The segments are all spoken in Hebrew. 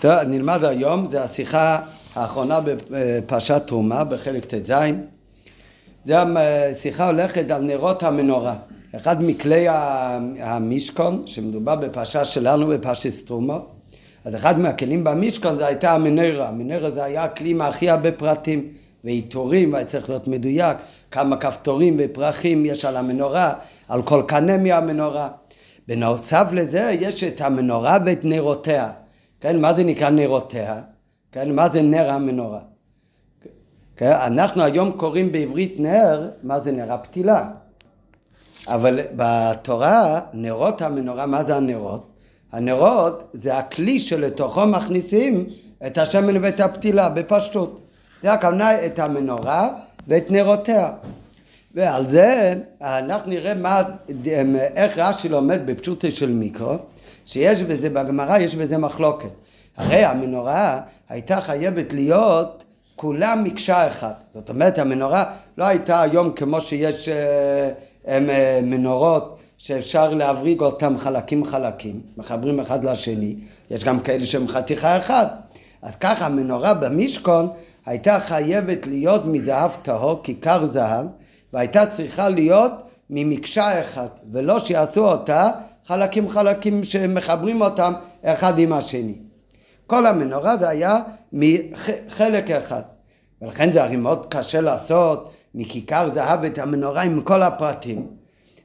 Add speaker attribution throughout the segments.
Speaker 1: טוב, נלמד היום, זו השיחה האחרונה בפרשת תרומה בחלק ט"ז. זו השיחה הולכת על נרות המנורה. אחד מכלי המשכון, שמדובר בפרשה שלנו בפרשת תרומה, אז אחד מהכלים במשכון זה הייתה המנרה. המנרה זה היה הכלי עם הכי הרבה פרטים ועיטורים, והיה צריך להיות מדויק, כמה כפתורים ופרחים יש על המנורה, על כל קנה מהמנורה. בנוסף לזה יש את המנורה ואת נרותיה. כן, מה זה נקרא נרותיה? כן, מה זה נר המנורה? כן, אנחנו היום קוראים בעברית נר, מה זה נר הפתילה? אבל בתורה, נרות המנורה, מה זה הנרות? הנרות זה הכלי שלתוכו מכניסים את השמן ואת הפתילה, בפשטות. זה הכוונה את המנורה ואת נרותיה. ועל זה אנחנו נראה מה, איך רש"י לומד בפשוטו של מיקרו, שיש בזה, בגמרא יש בזה מחלוקת. הרי המנורה הייתה חייבת להיות כולה מקשה אחת. זאת אומרת, המנורה לא הייתה היום כמו שיש אה, אה, מנורות שאפשר להבריג אותם חלקים חלקים, מחברים אחד לשני, יש גם כאלה שהם חתיכה אחת. אז ככה המנורה במשכון הייתה חייבת להיות מזהב טהור, כיכר זהב, והייתה צריכה להיות ממקשה אחת, ולא שיעשו אותה חלקים חלקים שמחברים אותם אחד עם השני. כל המנורה זה היה מחלק אחד. ולכן זה הרי מאוד קשה לעשות מכיכר זהב את המנורה עם כל הפרטים.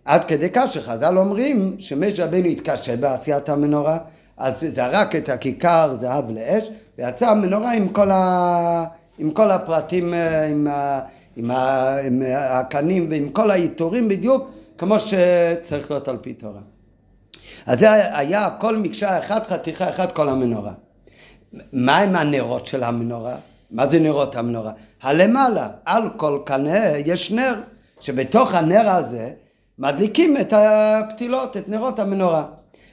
Speaker 1: עד כדי כך שחז"ל אומרים שמש רבנו התקשה בעשיית המנורה, אז זרק את הכיכר זהב לאש, ויצא המנורה עם כל, ה... עם כל הפרטים, אה, עם, ה... עם, ה... עם הקנים ועם כל העיטורים בדיוק כמו שצריך להיות על פי תורה. אז זה היה כל מקשה אחת, חתיכה אחת, כל המנורה. מה עם הנרות של המנורה? מה זה נרות המנורה? הלמעלה, על כל קנה יש נר, שבתוך הנר הזה מדליקים את הפתילות, את נרות המנורה.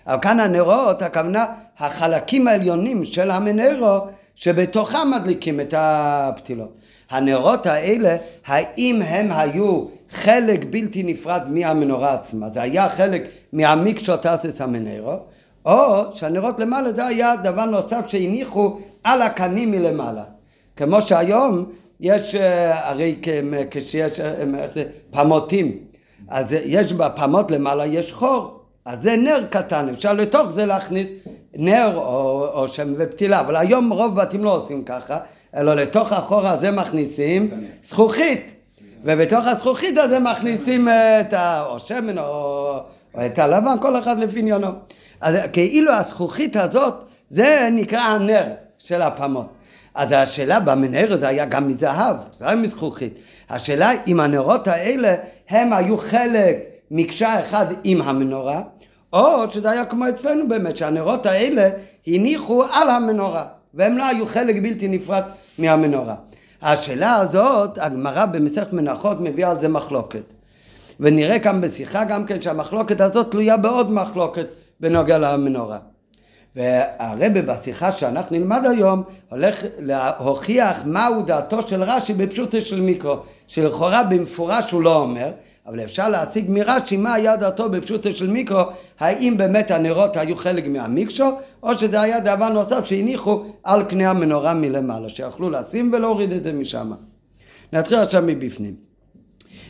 Speaker 1: אבל כאן הנרות, הכוונה החלקים העליונים של המנרו שבתוכם מדליקים את הפתילות. הנרות האלה, האם הם היו חלק בלתי נפרד מהמנורה עצמה, זה היה חלק מהמיקשות אסס המנרו, או שהנרות למעלה זה היה דבר נוסף שהניחו על הקנים מלמעלה. כמו שהיום יש אה, הרי כשיש אה, פמוטים, אז יש בפמות למעלה יש חור, אז זה נר קטן, אפשר לתוך זה להכניס נר או, או שם ופתילה, אבל היום רוב בתים לא עושים ככה, אלא לתוך החור הזה מכניסים זכוכית, ובתוך הזכוכית הזה מכניסים את ה... או שמן או, או את הלבן, כל אחד לפי עניינו. אז כאילו הזכוכית הזאת, זה נקרא הנר של הפמות. אז השאלה במנהר זה היה גם מזהב, לא היה מזכוכית. השאלה אם הנרות האלה הם היו חלק מקשה אחד עם המנורה, או שזה היה כמו אצלנו באמת, שהנרות האלה הניחו על המנורה, והם לא היו חלק בלתי נפרד מהמנורה. השאלה הזאת, הגמרא במסכת מנחות מביאה על זה מחלוקת. ונראה כאן בשיחה גם כן שהמחלוקת הזאת תלויה בעוד מחלוקת בנוגע למנורה. והרבה בשיחה שאנחנו נלמד היום הולך להוכיח מהו דעתו של רש"י בפשוטו של מיקרו שלכאורה במפורש הוא לא אומר אבל אפשר להשיג מרש"י מה היה דעתו בפשוטו של מיקרו האם באמת הנרות היו חלק מהמיקשו או שזה היה דבר נוסף שהניחו על קנה המנורה מלמעלה שיכלו לשים ולהוריד את זה משם נתחיל עכשיו מבפנים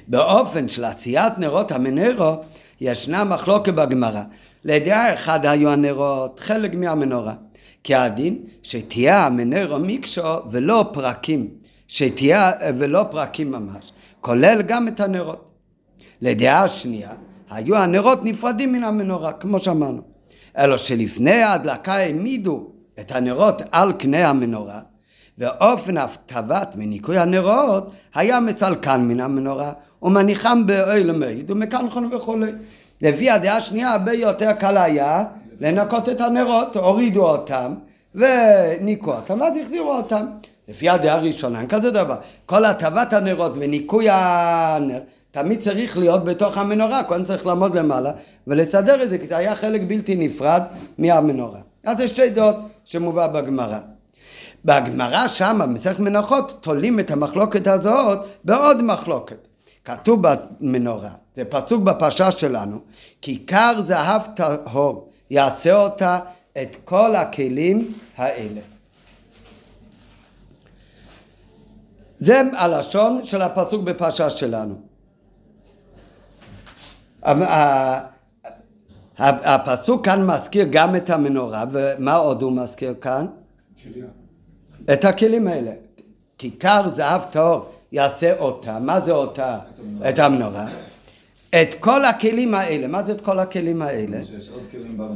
Speaker 1: באופן של עשיית נרות המנרו ישנה מחלוקת בגמרא לדעה אחד היו הנרות חלק מהמנורה. כי הדין שתהיה המנרו מיקשו ולא פרקים, שתהיה ולא פרקים ממש, כולל גם את הנרות. לדעה השנייה, היו הנרות נפרדים מן המנורה, כמו שאמרנו. אלא שלפני ההדלקה העמידו את הנרות על קנה המנורה, ואופן הפתבת מניקוי הנרות היה מצלקן מן המנורה, ומניחם באוהל המעיד ומקנחון וכולי. לפי הדעה השנייה הרבה יותר קל היה לנקות את הנרות, הורידו אותם וניקו אותם, ואז החזירו אותם. לפי הדעה הראשונה, אין כזה דבר. כל הטבת הנרות וניקוי הנר, תמיד צריך להיות בתוך המנורה, כהן צריך לעמוד למעלה ולסדר את זה, כי זה היה חלק בלתי נפרד מהמנורה. אז יש שתי דעות שמובא בגמרא. בגמרא שמה, במסכת מנחות, תולים את המחלוקת הזאת בעוד מחלוקת. כתוב במנורה, זה פסוק בפרשה שלנו, כיכר זהב טהור יעשה אותה את כל הכלים האלה. זה הלשון של הפסוק בפרשה שלנו. הפסוק כאן מזכיר גם את המנורה, ומה עוד הוא מזכיר כאן? את הכלים האלה. כיכר זהב טהור יעשה אותה, מה זה אותה? את המנורה. את כל הכלים האלה, מה זה את כל הכלים האלה?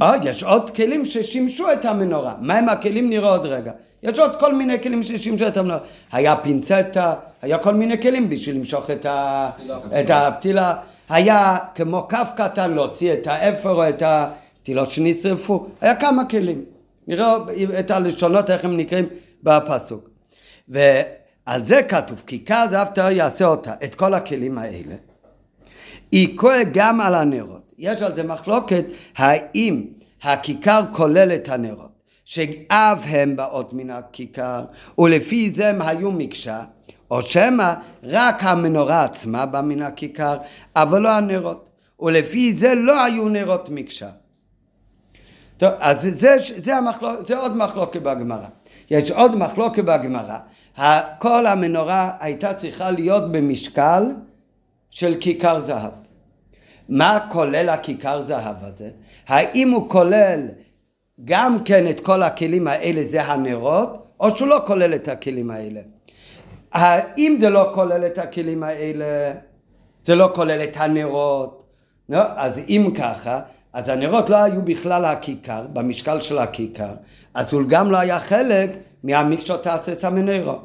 Speaker 1: אה, יש עוד כלים ששימשו את המנורה. מהם הכלים נראה עוד רגע. יש עוד כל מיני כלים ששימשו את המנורה. היה פינצטה, היה כל מיני כלים בשביל למשוך. את הפתילה. היה כמו כף קטן להוציא את האפר או את הפתילות שנשרפו. היה כמה כלים. נראה את הלשונות איך הם נקראים בפסוק. ועל זה כתוב, כי כז אף יעשה אותה, את כל הכלים האלה. יקוה גם על הנרות. יש על זה מחלוקת האם הכיכר כולל את הנרות, שאף הם באות מן הכיכר, ולפי זה הם היו מקשה, או שמא רק המנורה עצמה באה מן הכיכר, אבל לא הנרות, ולפי זה לא היו נרות מקשה. טוב, אז זה, זה, המחלוק, זה עוד מחלוקת בגמרא. יש עוד מחלוקת בגמרא. כל המנורה הייתה צריכה להיות במשקל של כיכר זהב. מה כולל הכיכר זהב הזה? האם הוא כולל גם כן את כל הכלים האלה זה הנרות, או שהוא לא כולל את הכלים האלה? האם זה לא כולל את הכלים האלה, זה לא כולל את הנרות, לא? אז אם ככה, אז הנרות לא היו בכלל הכיכר, במשקל של הכיכר, אז הוא גם לא היה חלק מהמקשות תעשה סמנרו.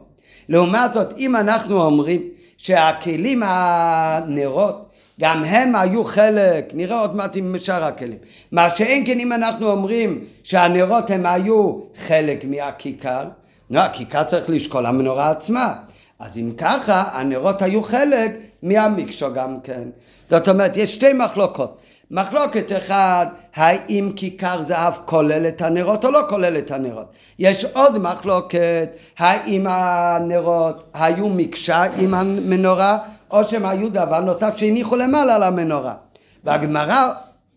Speaker 1: לעומת זאת, אם אנחנו אומרים שהכלים הנרות גם הם היו חלק, נראה עוד מעט עם שאר הכלים. מה שאין כן אם אנחנו אומרים שהנרות הם היו חלק מהכיכר, לא, הכיכר צריך לשקול המנורה עצמה. אז אם ככה, הנרות היו חלק מהמקשו גם כן. זאת אומרת, יש שתי מחלוקות. מחלוקת אחד, האם כיכר זהב כולל את הנרות או לא כולל את הנרות. יש עוד מחלוקת, האם הנרות היו מקשה עם המנורה או שהם היו דבר נוסף שהניחו למעלה על המנורה. והגמרא,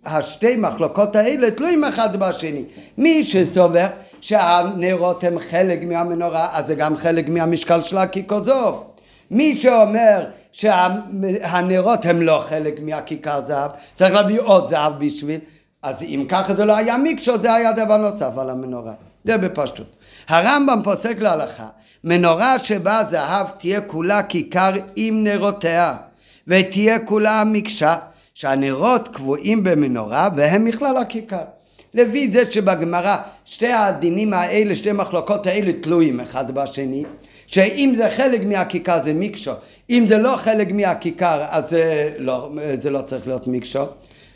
Speaker 1: השתי מחלוקות האלה תלויים אחד בשני. מי שסובר שהנרות הם חלק מהמנורה, אז זה גם חלק מהמשקל של הכיכוזוב. מי שאומר שהנרות הם לא חלק מהכיכר זהב, צריך להביא עוד זהב בשביל, אז אם ככה זה לא היה מיקשו, זה היה דבר נוסף על המנורה. זה בפשטות. הרמב"ם פוסק להלכה מנורה שבה זהב תהיה כולה כיכר עם נרותיה, ותהיה כולה מקשה, שהנרות קבועים במנורה והם מכלל הכיכר. לפי זה שבגמרא שתי הדינים האלה, שתי מחלוקות האלה תלויים אחד בשני, שאם זה חלק מהכיכר זה מיקשו, אם זה לא חלק מהכיכר אז זה לא, זה לא צריך להיות מיקשו,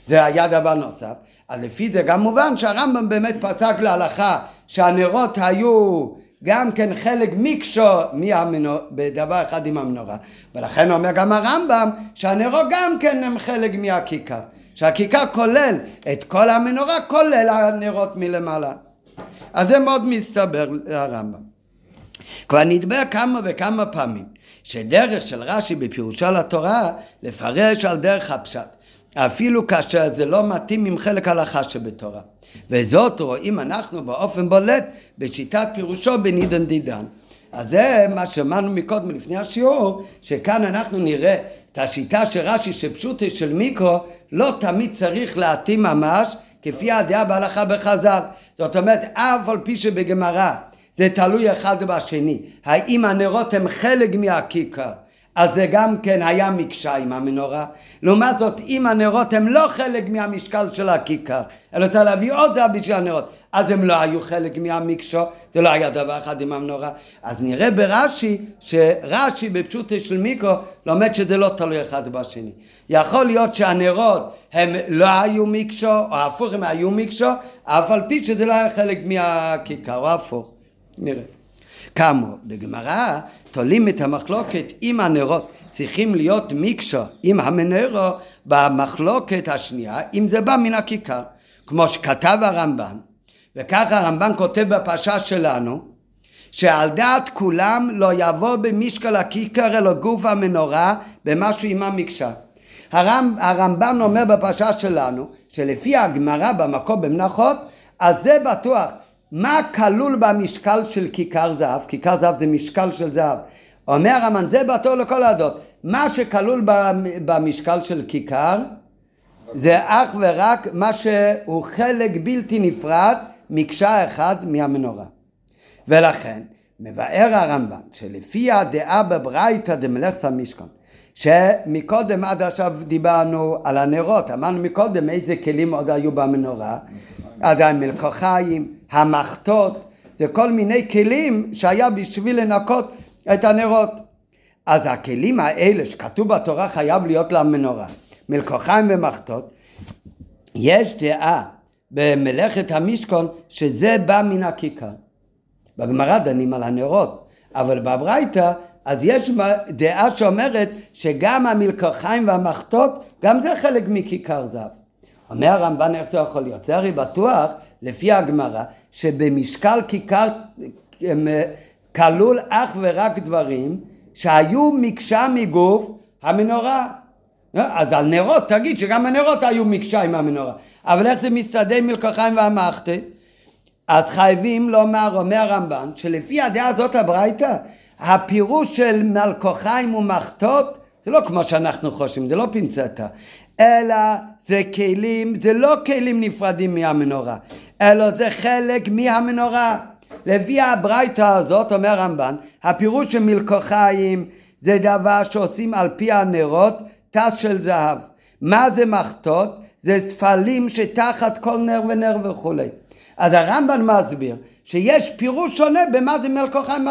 Speaker 1: זה היה דבר נוסף. אז לפי זה גם מובן שהרמב"ם באמת פסק להלכה שהנרות היו גם כן חלק מיקשו מהמנור, בדבר אחד עם המנורה. ולכן אומר גם הרמב"ם שהנרות גם כן הם חלק מהכיכר. שהכיכר כולל את כל המנורה כולל הנרות מלמעלה. אז זה מאוד מסתבר לרמב"ם. כבר נדבר כמה וכמה פעמים שדרך של רש"י בפירושו לתורה לפרש על דרך הפשט אפילו כאשר זה לא מתאים עם חלק הלכה שבתורה. וזאת רואים אנחנו באופן בולט בשיטת פירושו בנידן דידן. אז זה מה שאמרנו מקודם לפני השיעור, שכאן אנחנו נראה את השיטה של רש"י שפשוטה של מיקרו לא תמיד צריך להתאים ממש כפי הדעה בהלכה בחז"ל. זאת אומרת, אף על פי שבגמרא זה תלוי אחד בשני, האם הנרות הם חלק מהכיכר אז זה גם כן היה מקשה עם המנורה. לעומת זאת, אם הנרות הם לא חלק מהמשקל של הכיכר, אלא צריך להביא עוד זהב בשביל הנרות, אז הם לא היו חלק מהמקשו, זה לא היה דבר אחד עם המנורה. אז נראה ברש"י, שרש"י בפשוטו של מיקרו לומד שזה לא תלוי אחד בשני. יכול להיות שהנרות הם לא היו מקשו, או הפוך הם היו מקשו, אף על פי שזה לא היה חלק מהכיכר, או הפוך. נראה. כאמור, בגמרא תולים את המחלוקת עם הנרות. צריכים להיות מיקשו עם המנרו במחלוקת השנייה אם זה בא מן הכיכר. כמו שכתב הרמב"ן וככה הרמב"ן כותב בפרשה שלנו שעל דעת כולם לא יבוא במשקל הכיכר אלא גוף המנורה במשהו עם המקשה. הרמב, הרמב"ן אומר בפרשה שלנו שלפי הגמרא במקום במנחות אז זה בטוח. מה כלול במשקל של כיכר זהב? כיכר זהב זה משקל של זהב. אומר הרמב"ן, זה בטוח לכל הדעות. מה שכלול במשקל של כיכר זה אך ורק מה שהוא חלק בלתי נפרד, מקשה אחד מהמנורה. ולכן, מבאר הרמב"ן שלפי הדעה בברייתא דמלאכת המשכון שמקודם עד עכשיו דיברנו על הנרות, אמרנו מקודם איזה כלים עוד היו במנורה, אז המלקוחיים, המחטות, זה כל מיני כלים שהיה בשביל לנקות את הנרות. אז הכלים האלה שכתוב בתורה חייב להיות למנורה, מלקוחיים ומחטות, יש דעה במלאכת המשכון שזה בא מן הכיכר. בגמרא דנים על הנרות, אבל בברייתא אז יש דעה שאומרת שגם המלקחיים והמחטות, גם זה חלק מכיכר זהב. אומר הרמב"ן איך זה יכול להיות? זה הרי בטוח, לפי הגמרא, שבמשקל כיכר כלול אך ורק דברים שהיו מקשה מגוף המנורה. אז על נרות תגיד שגם הנרות היו מקשה עם המנורה. אבל איך זה מסתדר עם מלקחיים והמחטס? אז חייבים לומר, אומר הרמב"ן, שלפי הדעה הזאת הברייתא, הפירוש של מלקוחיים ומחטות זה לא כמו שאנחנו חושבים, זה לא פינצטה, אלא זה כלים, זה לא כלים נפרדים מהמנורה, אלא זה חלק מהמנורה. לפי הברייתא הזאת, אומר הרמב"ן, הפירוש של מלקוחיים זה דבר שעושים על פי הנרות תס של זהב. מה זה מחטות? זה ספלים שתחת כל נר ונר וכולי. אז הרמב"ן מסביר שיש פירוש שונה במה זה מלקוחיים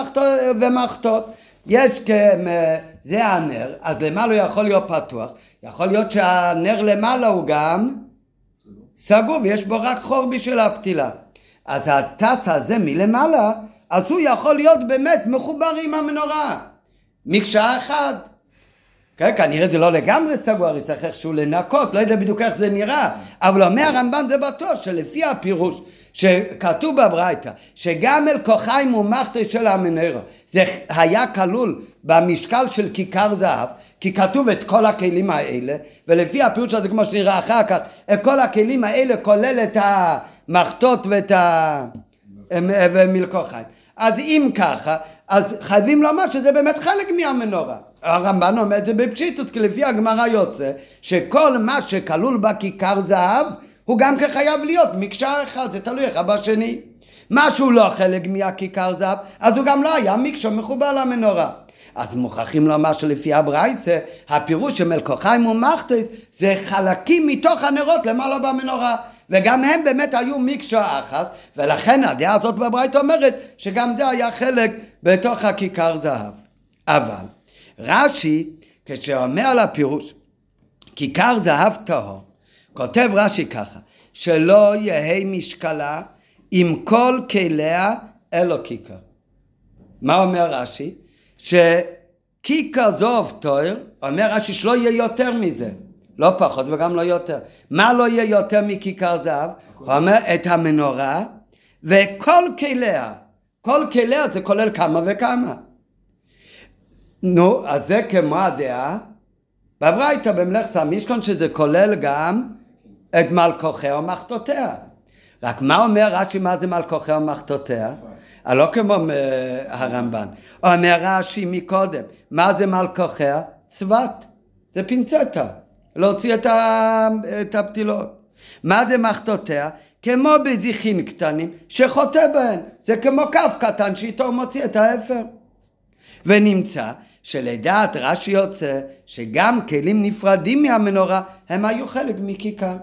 Speaker 1: ומחטות. יש זה הנר, אז למעלה הוא יכול להיות פתוח, יכול להיות שהנר למעלה הוא גם סגור ויש בו רק חור בשביל הפתילה. אז הטס הזה מלמעלה, אז הוא יכול להיות באמת מחובר עם המנורה, מקשה אחת. כן, כנראה זה לא לגמרי סגור, צריך איכשהו לנקות, לא יודע בדיוק איך זה נראה, אבל אומר הרמב"ן זה בטוח שלפי הפירוש שכתוב בברייתא, שגם אל כוחיים ומחטא של המנרו, זה היה כלול במשקל של כיכר זהב, כי כתוב את כל הכלים האלה, ולפי הפירוש הזה כמו שנראה אחר כך, את כל הכלים האלה כולל את המחטות ואת המלקוחיים. אז אם ככה, אז חייבים לומר שזה באמת חלק מהמנורה. הרמב"ן אומר את זה בפשיטות, כי לפי הגמרא יוצא שכל מה שכלול בכיכר זהב הוא גם כחייב להיות מקשה אחד, זה תלוי אחד בשני. משהו לא חלק מהכיכר זהב, אז הוא גם לא היה מקשה מחובר למנורה. אז מוכרחים לומר שלפי הברייסה, הפירוש של מלקוחיים ומחטוס זה חלקים מתוך הנרות למעלה במנורה. וגם הם באמת היו מקשה אחת, ולכן הדעה הזאת בברית אומרת שגם זה היה חלק בתוך הכיכר זהב. אבל רש"י, כשאומר על הפירוש, כיכר זהב טהור, כותב רש"י ככה, שלא יהא משקלה עם כל כליה אלו כיכר. מה אומר רש"י? שכיכר זוב טויר, אומר רש"י שלא יהיה יותר מזה. לא פחות וגם לא יותר. מה לא יהיה יותר מכיכר זהב? הוא אומר את המנורה וכל כליה. כל כליה זה כולל כמה וכמה. נו, אז זה כמו הדעה בברייתא במלאכת המשכון שזה כולל גם את מלכוכיה ומחתותיה. רק מה אומר רש"י מה זה מלכוכיה ומחתותיה? לא כמו אה, הרמב"ן. אומר רש"י מקודם, מה זה מלכוכיה? צבת. זה פינצטה. להוציא את, ה... את הפתילות. מה זה מחתותיה? כמו בזיחין קטנים שחוטא בהן. זה כמו כף קטן שאיתו הוא מוציא את האפר. ונמצא שלדעת רש"י יוצא שגם כלים נפרדים מהמנורה הם היו חלק מכיכר.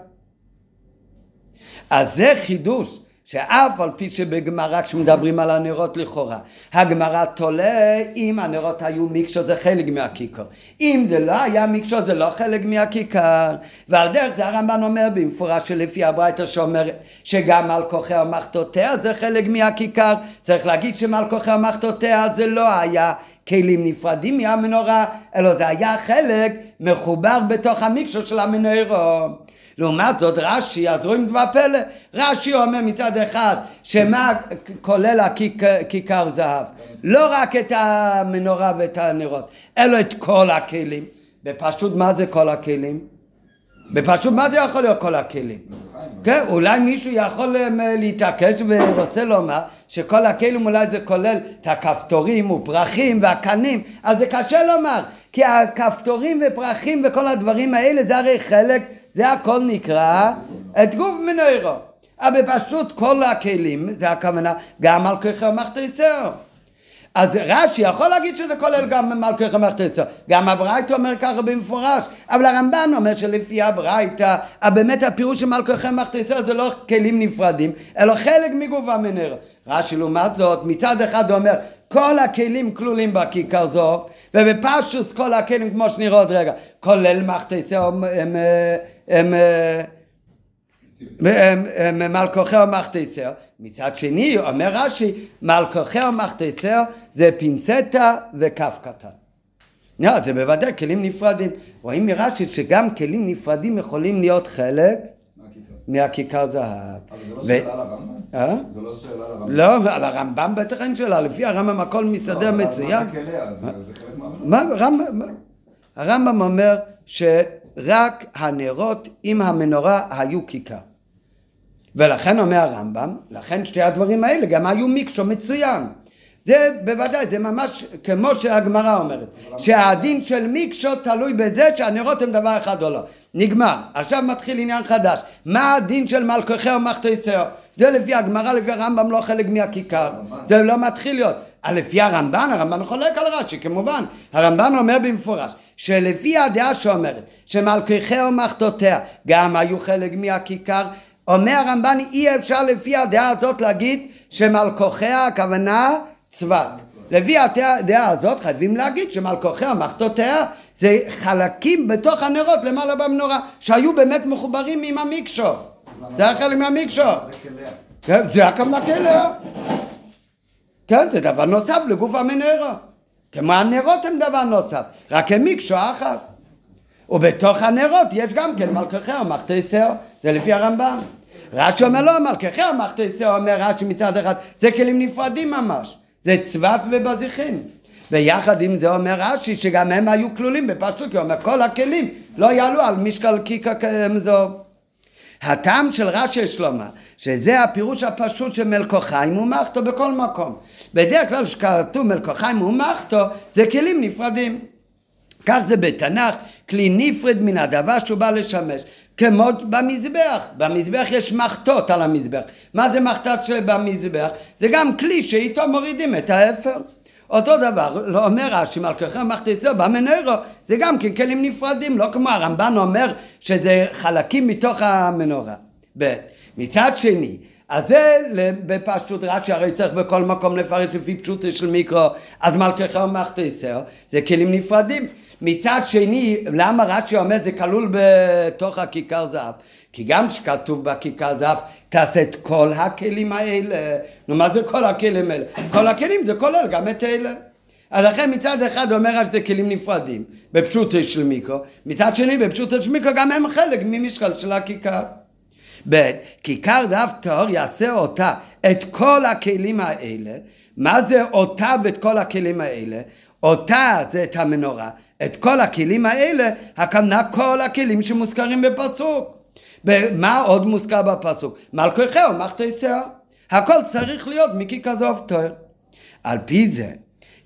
Speaker 1: אז זה חידוש שאף על פי שבגמרא כשמדברים על הנרות לכאורה הגמרא תולה אם הנרות היו מקשו זה חלק מהכיכר. אם זה לא היה מקשו זה לא חלק מהכיכר. ועל דרך זה הרמב"ן אומר במפורש שלפי הברייתא שאומרת שגם על כוחי ומחתותיה זה חלק מהכיכר. צריך להגיד שמעל כוחי ומחתותיה זה לא היה כלים נפרדים מהמנורה, אלא זה היה חלק מחובר בתוך המקשו של המנורה. לעומת זאת רש"י, אז רואים דבר פלא, רש"י אומר מצד אחד שמה כולל הכיכר זהב, לא רק את המנורה ואת הנרות, אלא את כל הכלים. בפשוט מה זה כל הכלים? בפשוט מה זה יכול להיות כל הכלים? כן, אולי מישהו יכול אה, להתעקש ורוצה לומר שכל הכלים אולי זה כולל את הכפתורים ופרחים והקנים, אז זה קשה לומר, כי הכפתורים ופרחים וכל הדברים האלה זה הרי חלק, זה הכל נקרא את גוף מנוירו. אבל פשוט כל הכלים, זה הכוונה, גם על כוחו מחתיסר. אז רש"י יכול להגיד שזה כולל גם מלכי תצא. גם הברייתא אומר ככה במפורש, אבל הרמב"ן אומר שלפי הברייתא, באמת הפירוש של מלכי תצא זה לא כלים נפרדים, אלא חלק מגוף המנר. רש"י לעומת זאת, מצד אחד אומר כל הכלים כלולים בכיכר זו, ובפשוס כל הכלים כמו שנראה עוד רגע, כולל מחתיסה הם, הם, הם, מלכוכי ומחתיסר, מצד שני אומר רש"י מלכוכי ומחתיסר זה פינצטה וכף קטן. לא, זה בוודאי כלים נפרדים. רואים מרש"י שגם כלים נפרדים יכולים להיות חלק מהכיכר זהב.
Speaker 2: אבל זה לא שאלה על הרמב"ם?
Speaker 1: אה?
Speaker 2: זה לא שאלה על הרמב"ם?
Speaker 1: לא, על הרמב"ם בטח אין שאלה, לפי הרמב"ם הכל מסתדר
Speaker 2: לא,
Speaker 1: מצוין.
Speaker 2: מה זה כליה? זה זה חלק מהמנורה?
Speaker 1: מה, רמב"ם, הרמב"ם אומר שרק הנרות עם המנורה היו כיכר. ולכן אומר הרמב"ם, לכן שתי הדברים האלה גם היו מיקשו מצוין. זה בוודאי, זה ממש כמו שהגמרא אומרת, שהדין של מיקשו תלוי בזה שהנרות הם דבר אחד או לא. נגמר, עכשיו מתחיל עניין חדש. מה הדין של מלכוכי ומחתיסר? זה לפי הגמרא, לפי הרמב"ם לא חלק מהכיכר. זה לא מתחיל להיות. לפי הרמב"ן, הרמב"ן חולק על רש"י כמובן. הרמב"ן אומר במפורש שלפי הדעה שאומרת שמלכוכי ומחתותיה גם היו חלק מהכיכר, אומר הרמב"ן אי אפשר לפי הדעה הזאת להגיד שמלכוכיה הכוונה צבת. לפי הדעה הזאת חייבים להגיד שמלכוכיה מחתותיה זה חלקים בתוך הנרות למעלה במנורה שהיו באמת מחוברים עם המיקשו. זה היה חלק מהמיקשו.
Speaker 2: זה כליה.
Speaker 1: כן, זה הכוונה כליה. כן, זה דבר נוסף לגוף המנורה. כמו הנרות הם דבר נוסף, רק הם מקשו אחס. ובתוך הנרות יש גם כן מלככי ומחתיסר, זה לפי הרמב"ם. רש"י אומר לא מלככי ומחתיסר, אומר רש"י מצד אחד, זה כלים נפרדים ממש, זה צבת ובזיחין. ויחד עם זה אומר רש"י שגם הם היו כלולים בפשוט, כי הוא אומר כל הכלים לא יעלו על משקל קיקה כמזוב. הטעם של רש"י שלמה, שזה הפירוש הפשוט של מלקוחיים ומחתו בכל מקום. בדרך כלל כשכתוב מלקוחיים ומחתו זה כלים נפרדים. כך זה בתנ"ך, כלי נפרד מן הדבר שהוא בא לשמש. כמו במזבח, במזבח יש מחתות על המזבח. מה זה מחתת שבמזבח? זה גם כלי שאיתו מורידים את האפר. אותו דבר, לא אומר רש"י מלככי מחתיסו במנורו, זה גם כן כלים נפרדים, לא כמו הרמב"ן אומר שזה חלקים מתוך המנורה. ב. מצד שני, אז זה בפשטות רש"י, הרי צריך בכל מקום לפרש לפי פשוטו של מיקרו, אז מלככי מחתיסו זה כלים נפרדים. מצד שני, למה רש"י אומר זה כלול בתוך הכיכר זהב? כי גם כשכתוב בכיכר זהב, תעשה את כל הכלים האלה. נו, מה זה כל הכלים האלה? כל הכלים זה כולל גם את אלה. אז לכן מצד אחד אומר שזה כלים נפרדים, בפשוטו של מיקרו, מצד שני בפשוטו של מיקרו גם הם חלק ממשקל של הכיכר. ב' כיכר זהב טהור יעשה אותה את כל הכלים האלה. מה זה אותה ואת כל הכלים האלה? אותה זה את המנורה, את כל הכלים האלה, הכוונה כל הכלים שמוזכרים בפסוק. ומה עוד מוזכר בפסוק? ומחתי שיער. הכל צריך להיות מיקי כזוב תואר. על פי זה,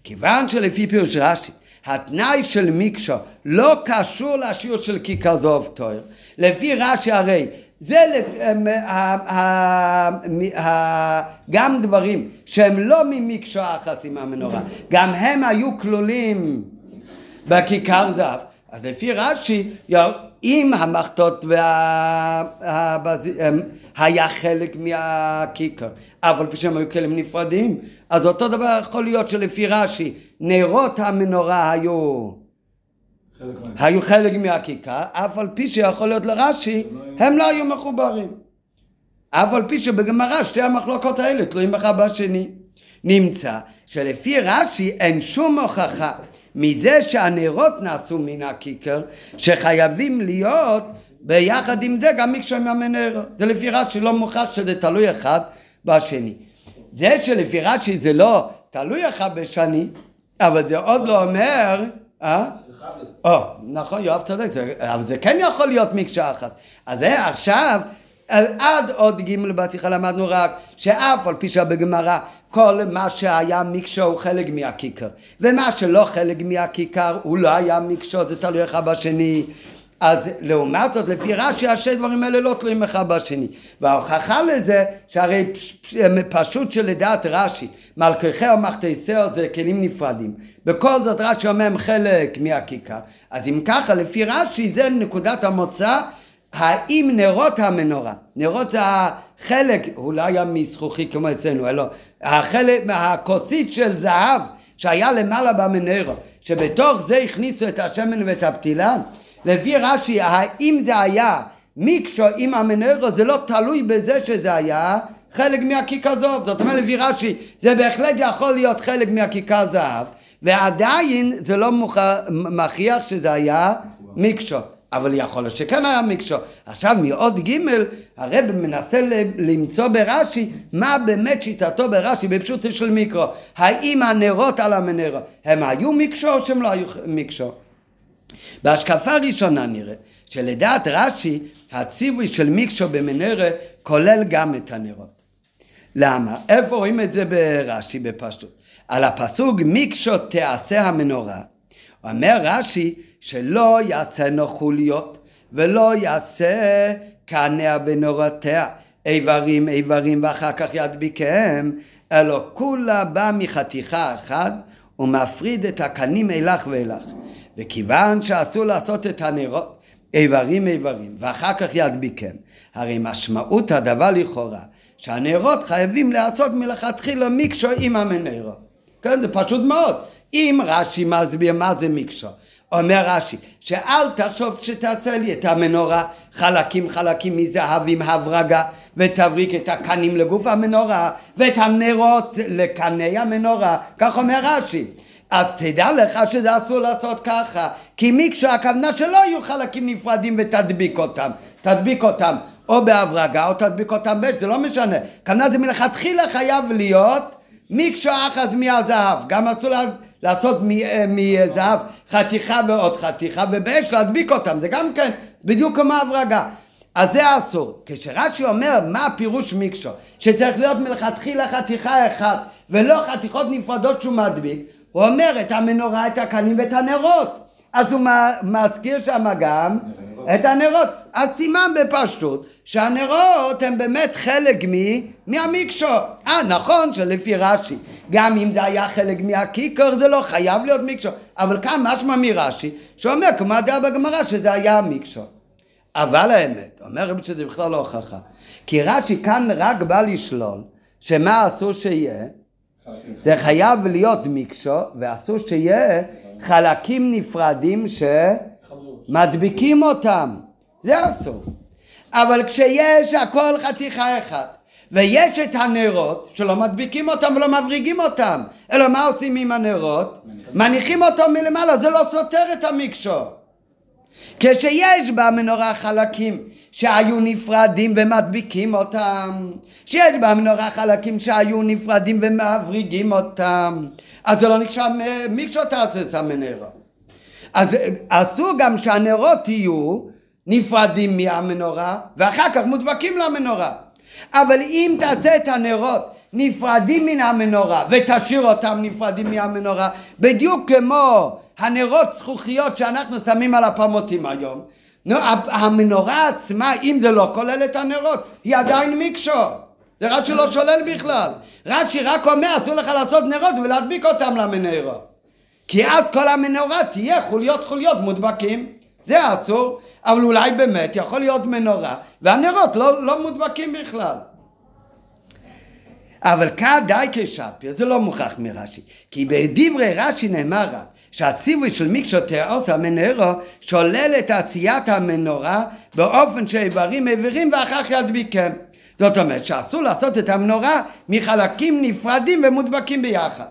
Speaker 1: כיוון שלפי פירוש רש"י, התנאי של מיקשו לא קשור לשיעור של כיכר זוב תואר. לפי רש"י הרי זה גם דברים שהם לא ממיקשו אחס עם המנורה, גם הם היו כלולים בכיכר זהב. אז לפי רש"י, אם המחטות וה... היה חלק מהכיכר, אבל פשוט היו כלים נפרדים, אז אותו דבר יכול להיות שלפי רש"י, נרות המנורה היו... היו חלק מהכיכר, אף על פי שיכול להיות לרש"י, הם לא היו מחוברים. אף על פי שבגמרא שתי המחלוקות האלה תלויים אחד בשני. נמצא שלפי רש"י אין שום הוכחה מזה שהנרות נעשו מן הכיכר, שחייבים להיות ביחד עם זה גם מקשו עם המנרות. זה לפי רש"י לא מוכח שזה תלוי אחד בשני. זה שלפי רש"י זה לא תלוי אחד בשני, אבל זה עוד לא אומר, אה? או, נכון, יואב צודק, אבל זה כן יכול להיות מקשה אחת. אז זה עכשיו, עד עוד ג' בשיחה למדנו רק שאף על פי שבגמרא כל מה שהיה מקשו הוא חלק מהכיכר ומה שלא חלק מהכיכר הוא לא היה מקשו זה תלוי אחד בשני אז לעומת זאת לפי רש"י השני דברים האלה לא תלויים אחד בשני. וההוכחה לזה שהרי פשוט שלדעת רש"י מלככי ומכתסהו זה כלים נפרדים. בכל זאת רש"י אומר הם חלק מהכיכר. אז אם ככה לפי רש"י זה נקודת המוצא האם נרות המנורה, נרות זה החלק, לא היה מזכוכי כמו אצלנו, אלא החלק, הכוסית של זהב שהיה למעלה במנרו, שבתוך זה הכניסו את השמן ואת הפתילה, לפי רש"י, האם זה היה מיקשו עם המנרו, זה לא תלוי בזה שזה היה חלק מהכיכר זהב. זאת אומרת, לפי רש"י, זה בהחלט יכול להיות חלק מהכיכר זהב, ועדיין זה לא מכריח שזה היה מיקשו. אבל יכול להיות שכן היה מקשו. עכשיו מעוד ג' הרב מנסה למצוא ברש"י מה באמת שיטתו ברש"י בפשוט של מיקרו. האם הנרות על המנרו הם היו מקשו או שהם לא היו מקשו? בהשקפה הראשונה נראה שלדעת רש"י הציווי של מיקשו במנרה כולל גם את הנרות. למה? איפה רואים את זה ברש"י בפשטות? על הפסוק מיקשו תעשה המנורה אומר רש"י שלא יעשה נוחוליות ולא יעשה קניה ונורתיה איברים איברים ואחר כך ידביקם אלא כולה בא מחתיכה אחת ומפריד את הקנים אילך ואילך וכיוון שאסור לעשות את הנרות איברים איברים ואחר כך ידביקם הרי משמעות הדבר לכאורה שהנרות חייבים לעשות מלכתחילה מיקשו עם המנרו כן זה פשוט מאוד. אם רש"י מסביר מה זה מקשו אומר רש"י, שאל תחשוב שתעשה לי את המנורה חלקים חלקים מזהב עם הברגה ותבריק את הקנים לגוף המנורה ואת הנרות לקני המנורה, כך אומר רש"י. אז תדע לך שזה אסור לעשות ככה, כי מקשו הכוונה שלא יהיו חלקים נפרדים ותדביק אותם, תדביק אותם או בהברגה או תדביק אותם באש, זה לא משנה. כוונה זה מלכתחילה חייב להיות מקשו אחז מהזהב, גם אסור לעשות אה, מזהב חתיכה ועוד חתיכה ובאש להדביק אותם, זה גם כן בדיוק כמו הברגה. אז זה אסור. כשרש"י אומר מה הפירוש מיקשו, שצריך להיות מלכתחילה חתיכה אחת ולא חתיכות נפרדות שהוא מדביק, הוא אומר את המנורה, את הקנים ואת הנרות. אז הוא מזכיר שם גם את הנרות. אז סימן בפשטות שהנרות הם באמת חלק מ... מהמיקשו. אה, נכון שלפי רש"י, גם אם זה היה חלק מהכיכר זה לא חייב להיות מיקשו. אבל כאן משמע מרש"י, שאומר כמו הדעה בגמרא שזה היה מיקשו. אבל האמת, אומר רבי שזה בכלל לא הוכחה. כי רש"י כאן רק בא לשלול שמה אסור שיהיה? זה חייב להיות מיקשו, ואסור שיהיה חלקים נפרדים שמדביקים אותם. זה אסור. אבל כשיש הכל חתיכה אחת ויש את הנרות שלא מדביקים אותם ולא מבריגים אותם אלא מה עושים עם הנרות? מניחים אותו מלמעלה זה לא סותר את המקשור כשיש במנורה חלקים שהיו נפרדים ומדביקים אותם שיש במנורה חלקים שהיו נפרדים ומבריגים אותם אז זה לא נחשב מקשור תעצס המנרה אז אסור גם שהנרות יהיו נפרדים מהמנורה ואחר כך מודבקים למנורה. אבל אם תעשה את הנרות נפרדים מן המנורה ותשאיר אותם נפרדים מהמנורה בדיוק כמו הנרות זכוכיות שאנחנו שמים על הפמוטים היום. המנורה עצמה אם זה לא כולל את הנרות היא עדיין מיקשו זה רש"י לא שולל בכלל. רש"י רק אומר אסור לך לעשות נרות ולהדביק אותם למנורה כי אז כל המנורה תהיה חוליות חוליות מודבקים. זה אסור, אבל אולי באמת יכול להיות מנורה, והנרות לא, לא מודבקים בכלל. אבל די כשפיר, זה לא מוכח מרש"י, כי בדברי רש"י נאמר רק שהציווי של מיקשו תיאורס המנורו שולל את עשיית המנורה באופן שאיברים איברים ואחר כך ידביקם. זאת אומרת שאסור לעשות את המנורה מחלקים נפרדים ומודבקים ביחד.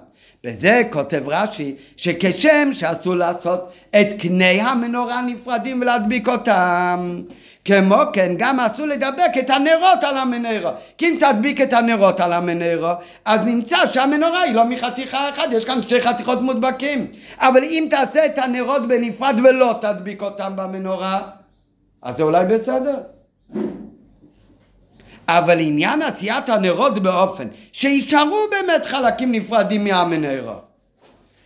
Speaker 1: בזה כותב רש"י שכשם שאסור לעשות את קני המנורה נפרדים ולהדביק אותם כמו כן גם אסור לדבק את הנרות על המנורה כי אם תדביק את הנרות על המנורה אז נמצא שהמנורה היא לא מחתיכה אחת יש כאן שתי חתיכות מודבקים. אבל אם תעשה את הנרות בנפרד ולא תדביק אותם במנורה אז זה אולי בסדר. אבל עניין עשיית הנרות באופן שישארו באמת חלקים נפרדים מהמנורה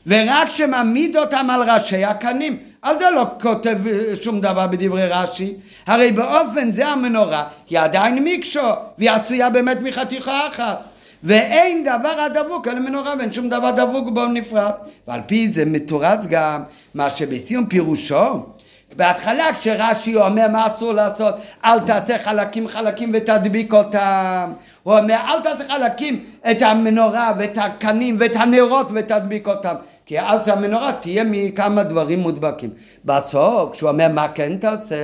Speaker 1: ורק שמעמיד אותם על ראשי הקנים על זה לא כותב שום דבר בדברי רש"י. הרי באופן זה המנורה היא עדיין מיקשו והיא עשויה באמת מחתיכה אחת ואין דבר הדבוק על המנורה ואין שום דבר דבוק בו נפרד. ועל פי זה מתורץ גם מה שבסיום פירושו בהתחלה כשרש"י אומר מה אסור לעשות אל תעשה חלקים חלקים ותדביק אותם הוא אומר אל תעשה חלקים את המנורה ואת הקנים ואת הנרות ותדביק אותם כי אז המנורה תהיה מכמה דברים מודבקים בסוף כשהוא אומר מה כן תעשה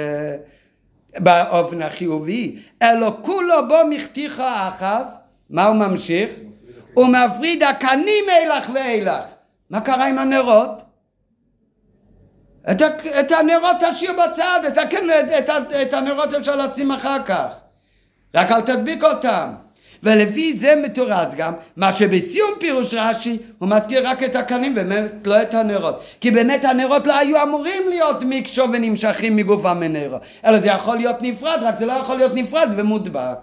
Speaker 1: באופן החיובי אלו כולו בו מכתיך אחת מה הוא ממשיך? הוא מפריד הקנים אילך ואילך מה קרה עם הנרות? את, את הנרות תשאיר בצד, את, הכן, את, את הנרות אפשר לשים אחר כך. רק אל תדביק אותם. ולפי זה מתורץ גם, מה שבסיום פירוש רש"י, הוא מזכיר רק את הקנים ובאמת לא את הנרות. כי באמת הנרות לא היו אמורים להיות מקשו ונמשכים מגוף המנרו, אלא זה יכול להיות נפרד, רק זה לא יכול להיות נפרד ומודבק.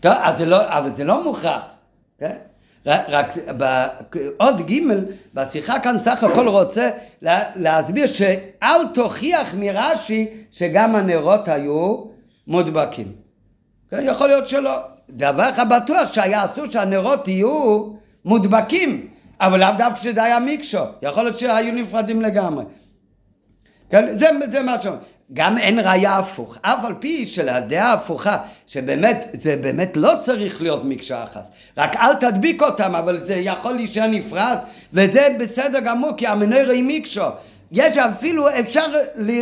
Speaker 1: טוב, אז זה לא, אבל זה לא מוכרח, כן? רק בעוד ג' בשיחה כאן סך הכל רוצה להסביר שאל תוכיח מרש"י שגם הנרות היו מודבקים. כן, יכול להיות שלא. דבר אחד בטוח שהיה אסור שהנרות יהיו מודבקים, אבל לאו דווקא שזה היה מיקשו, יכול להיות שהיו נפרדים לגמרי. כן, זה, זה מה שאומר. גם אין ראייה הפוך, אף על פי שלדעה ההפוכה, שבאמת, זה באמת לא צריך להיות מקשה אחת, רק אל תדביק אותם, אבל זה יכול להישאר נפרד, וזה בסדר גמור, כי המנורה היא מקשו. יש אפילו, אפשר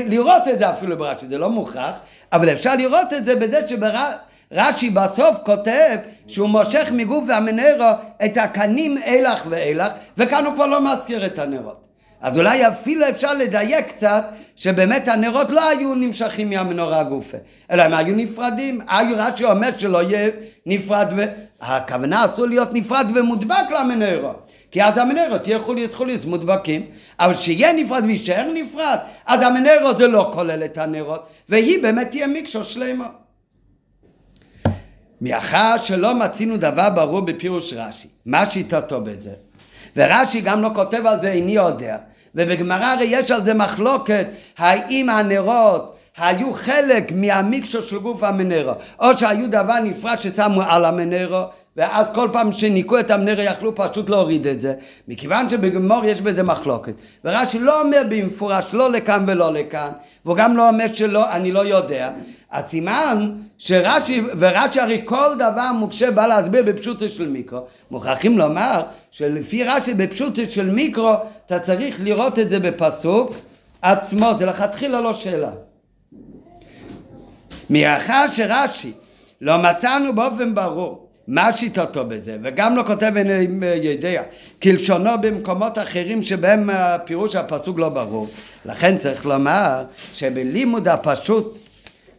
Speaker 1: לראות את זה אפילו ברש"י, זה לא מוכרח, אבל אפשר לראות את זה בזה שרש"י בסוף כותב שהוא מושך מגוף המנרו את הקנים אילך ואילך, וכאן הוא כבר לא מזכיר את הנרות. אז אולי אפילו אפשר לדייק קצת שבאמת הנרות לא היו נמשכים מהמנורה הגופה, אלא הם היו נפרדים. היו רש"י אומר שלא יהיה נפרד, והכוונה אסור להיות נפרד ומודבק למנורה. כי אז המנרות תהיה חוליס חוליס מודבקים, אבל שיהיה נפרד ויישאר נפרד, אז המנרות זה לא כולל את הנרות, והיא באמת תהיה מיקשו שלמה. מאחר שלא מצינו דבר ברור בפירוש רש"י, מה שיטתו בזה? ורש"י גם לא כותב על זה איני יודע, ובגמרא הרי יש על זה מחלוקת האם הנרות היו חלק מהמיקשו של גוף המנרו או שהיו דבר נפרד ששמו על המנרו ואז כל פעם שניקו את המנרו יכלו פשוט להוריד את זה. מכיוון שבגמור יש בזה מחלוקת. ורש"י לא אומר במפורש לא לכאן ולא לכאן והוא גם לא אומר שלא אני לא יודע. הסימן שרש"י, ורש"י הרי כל דבר מוקשה בא להסביר בפשוטו של מיקרו, מוכרחים לומר שלפי רש"י בפשוטו של מיקרו אתה צריך לראות את זה בפסוק עצמו, זה לכתחילה לא שאלה. מאחר שרש"י לא מצאנו באופן ברור מה שיטתו בזה, וגם לא כותב איני יודע, כלשונו במקומות אחרים שבהם הפירוש הפסוק לא ברור. לכן צריך לומר שבלימוד הפשוט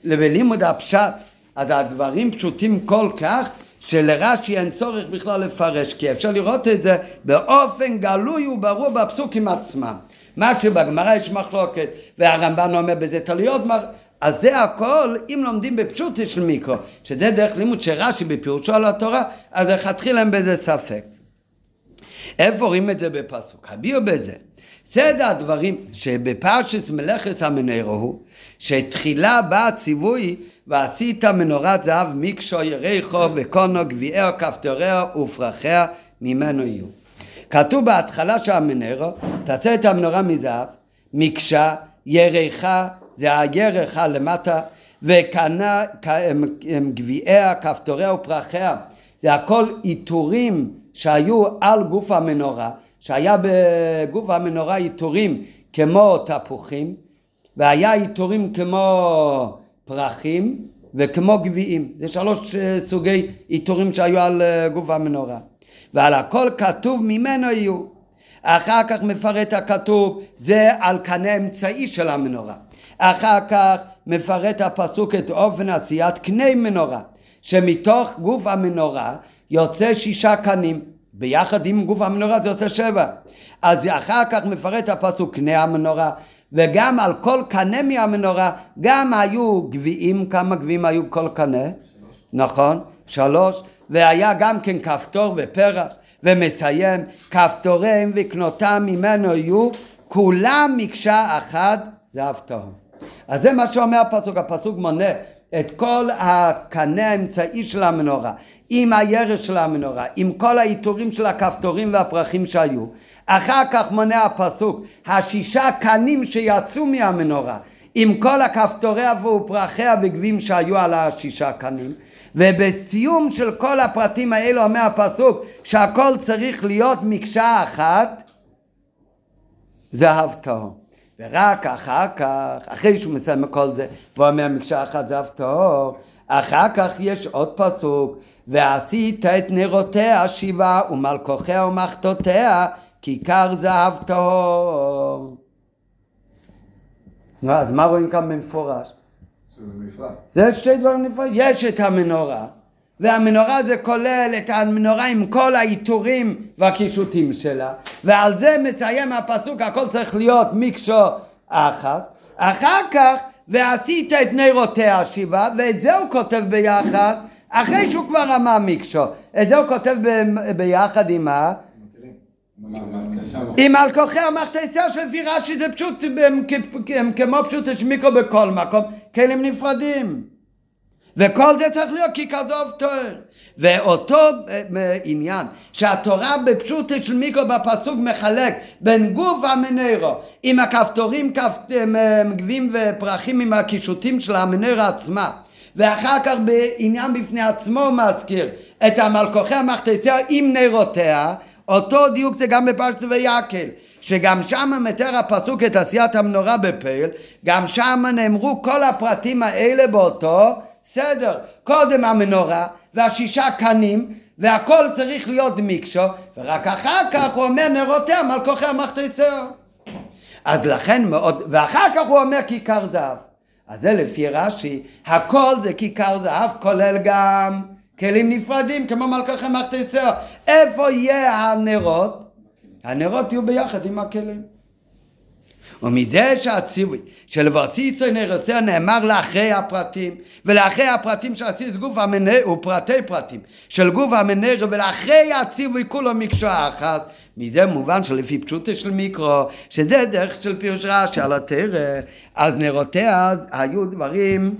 Speaker 1: ובלימוד הפשט, אז הדברים פשוטים כל כך שלרש"י אין צורך בכלל לפרש, כי אפשר לראות את זה באופן גלוי וברור בפסוקים עצמם. מה שבגמרא יש מחלוקת, והרמב"ן אומר בזה תלוי עוד מר... אז זה הכל אם לומדים בפשוט של מיקרו, שזה דרך לימוד שרש"י בפירושו על התורה, אז לכתחילה להם בזה ספק. איפה רואים את זה בפסוק? הביאו בזה. סדר הדברים שבפרשת מלאכת המנרו הוא שתחילה בא הציווי ועשית מנורת זהב מקשו יריחו וקונו גביעיה כפתוריה ופרחיה ממנו יהיו. כתוב בהתחלה של המנרו תעשה את המנורה מזהב מקשה יריחה זה הירחה למטה וקנה גביעיה כפתוריה ופרחיה זה הכל עיטורים שהיו על גוף המנורה שהיה בגוף המנורה עיטורים כמו תפוחים והיה עיטורים כמו פרחים וכמו גביעים. זה שלוש אה, סוגי עיטורים שהיו על אה, גוף המנורה. ועל הכל כתוב ממנו יהיו. אחר כך מפרט הכתוב זה על קנה אמצעי של המנורה. אחר כך מפרט הפסוק את אופן עשיית קנה מנורה שמתוך גוף המנורה יוצא שישה קנים ביחד עם גוף המנורה זה יוצא שבע אז אחר כך מפרט הפסוק קנה המנורה וגם על כל קנה מהמנורה, גם היו גביעים, כמה גביעים היו כל קנה? נכון, שלוש, והיה גם כן כפתור ופרח, ומסיים, כפתוריהם וקנותם ממנו יהיו, כולם מקשה אחת זהב טהור. אז זה מה שאומר הפסוק, הפסוק מונה את כל הקנה האמצעי של המנורה, עם הירש של המנורה, עם כל העיטורים של הכפתורים והפרחים שהיו. אחר כך מונה הפסוק, השישה קנים שיצאו מהמנורה, עם כל הכפתוריה ופרחיה וגבים שהיו על השישה קנים. ובסיום של כל הפרטים האלו אומר הפסוק שהכל צריך להיות מקשה אחת זהב טהור. ורק אחר כך, אחרי שהוא מסיים כל זה, והוא אומר מקשה אחת זהב טהור, אחר כך יש עוד פסוק, ועשית את נרותיה שבעה ומלכוכיה ומחתותיה כיכר זהב טהור. נו, אז מה רואים כאן במפורש?
Speaker 2: שזה בנפרד.
Speaker 1: זה שתי דברים נפרדים. יש את המנורה, והמנורה זה כולל את המנורה עם כל העיטורים והקישוטים שלה, ועל זה מסיים הפסוק, הכל צריך להיות מקשו אחת. אחר כך, ועשית את נרותיה שבעה, ואת זה הוא כותב ביחד, אחרי שהוא כבר אמר מקשו. את זה הוא כותב ב- ביחד עם מה? עם על כוכי המכתסיה שלפי רש"י זה פשוט כמו פשוט יש מיקרו בכל מקום, כלים נפרדים. וכל זה צריך להיות כי כזוב תואר. ואותו אה, עניין שהתורה בפשוט של מיקרו בפסוק מחלק בין גוף המנרו עם הכפתורים כפ- אה, גבים ופרחים עם הקישוטים של המנרו עצמה ואחר כך בעניין בפני עצמו הוא מזכיר את המלכוכי המכתסיה עם נרותיה אותו דיוק זה גם בפרשת ויקל, שגם שם מתאר הפסוק את עשיית המנורה בפייל, גם שם נאמרו כל הפרטים האלה באותו סדר. קודם המנורה והשישה קנים, והכל צריך להיות מיקשו, ורק אחר כך הוא אומר נרותיה מלכוכי המכתצר. אז לכן מאוד, ואחר כך הוא אומר כיכר זהב. אז זה לפי רש"י, הכל זה כיכר זהב, כולל גם כלים נפרדים, כמו מלככי מכתסר. איפה יהיה הנרות? הנרות יהיו ביחד עם הכלים. ומזה שהציווי של ורציצו נרסר נאמר לאחרי הפרטים ולאחרי הפרטים של הציווי גוף המנר ופרטי פרטים. של גוף המנר ולאחרי הציווי כולו מקשוע אחת מזה מובן שלפי פשוטה של מיקרו שזה דרך של פירוש רש"י על התרא. אז נרותיה היו דברים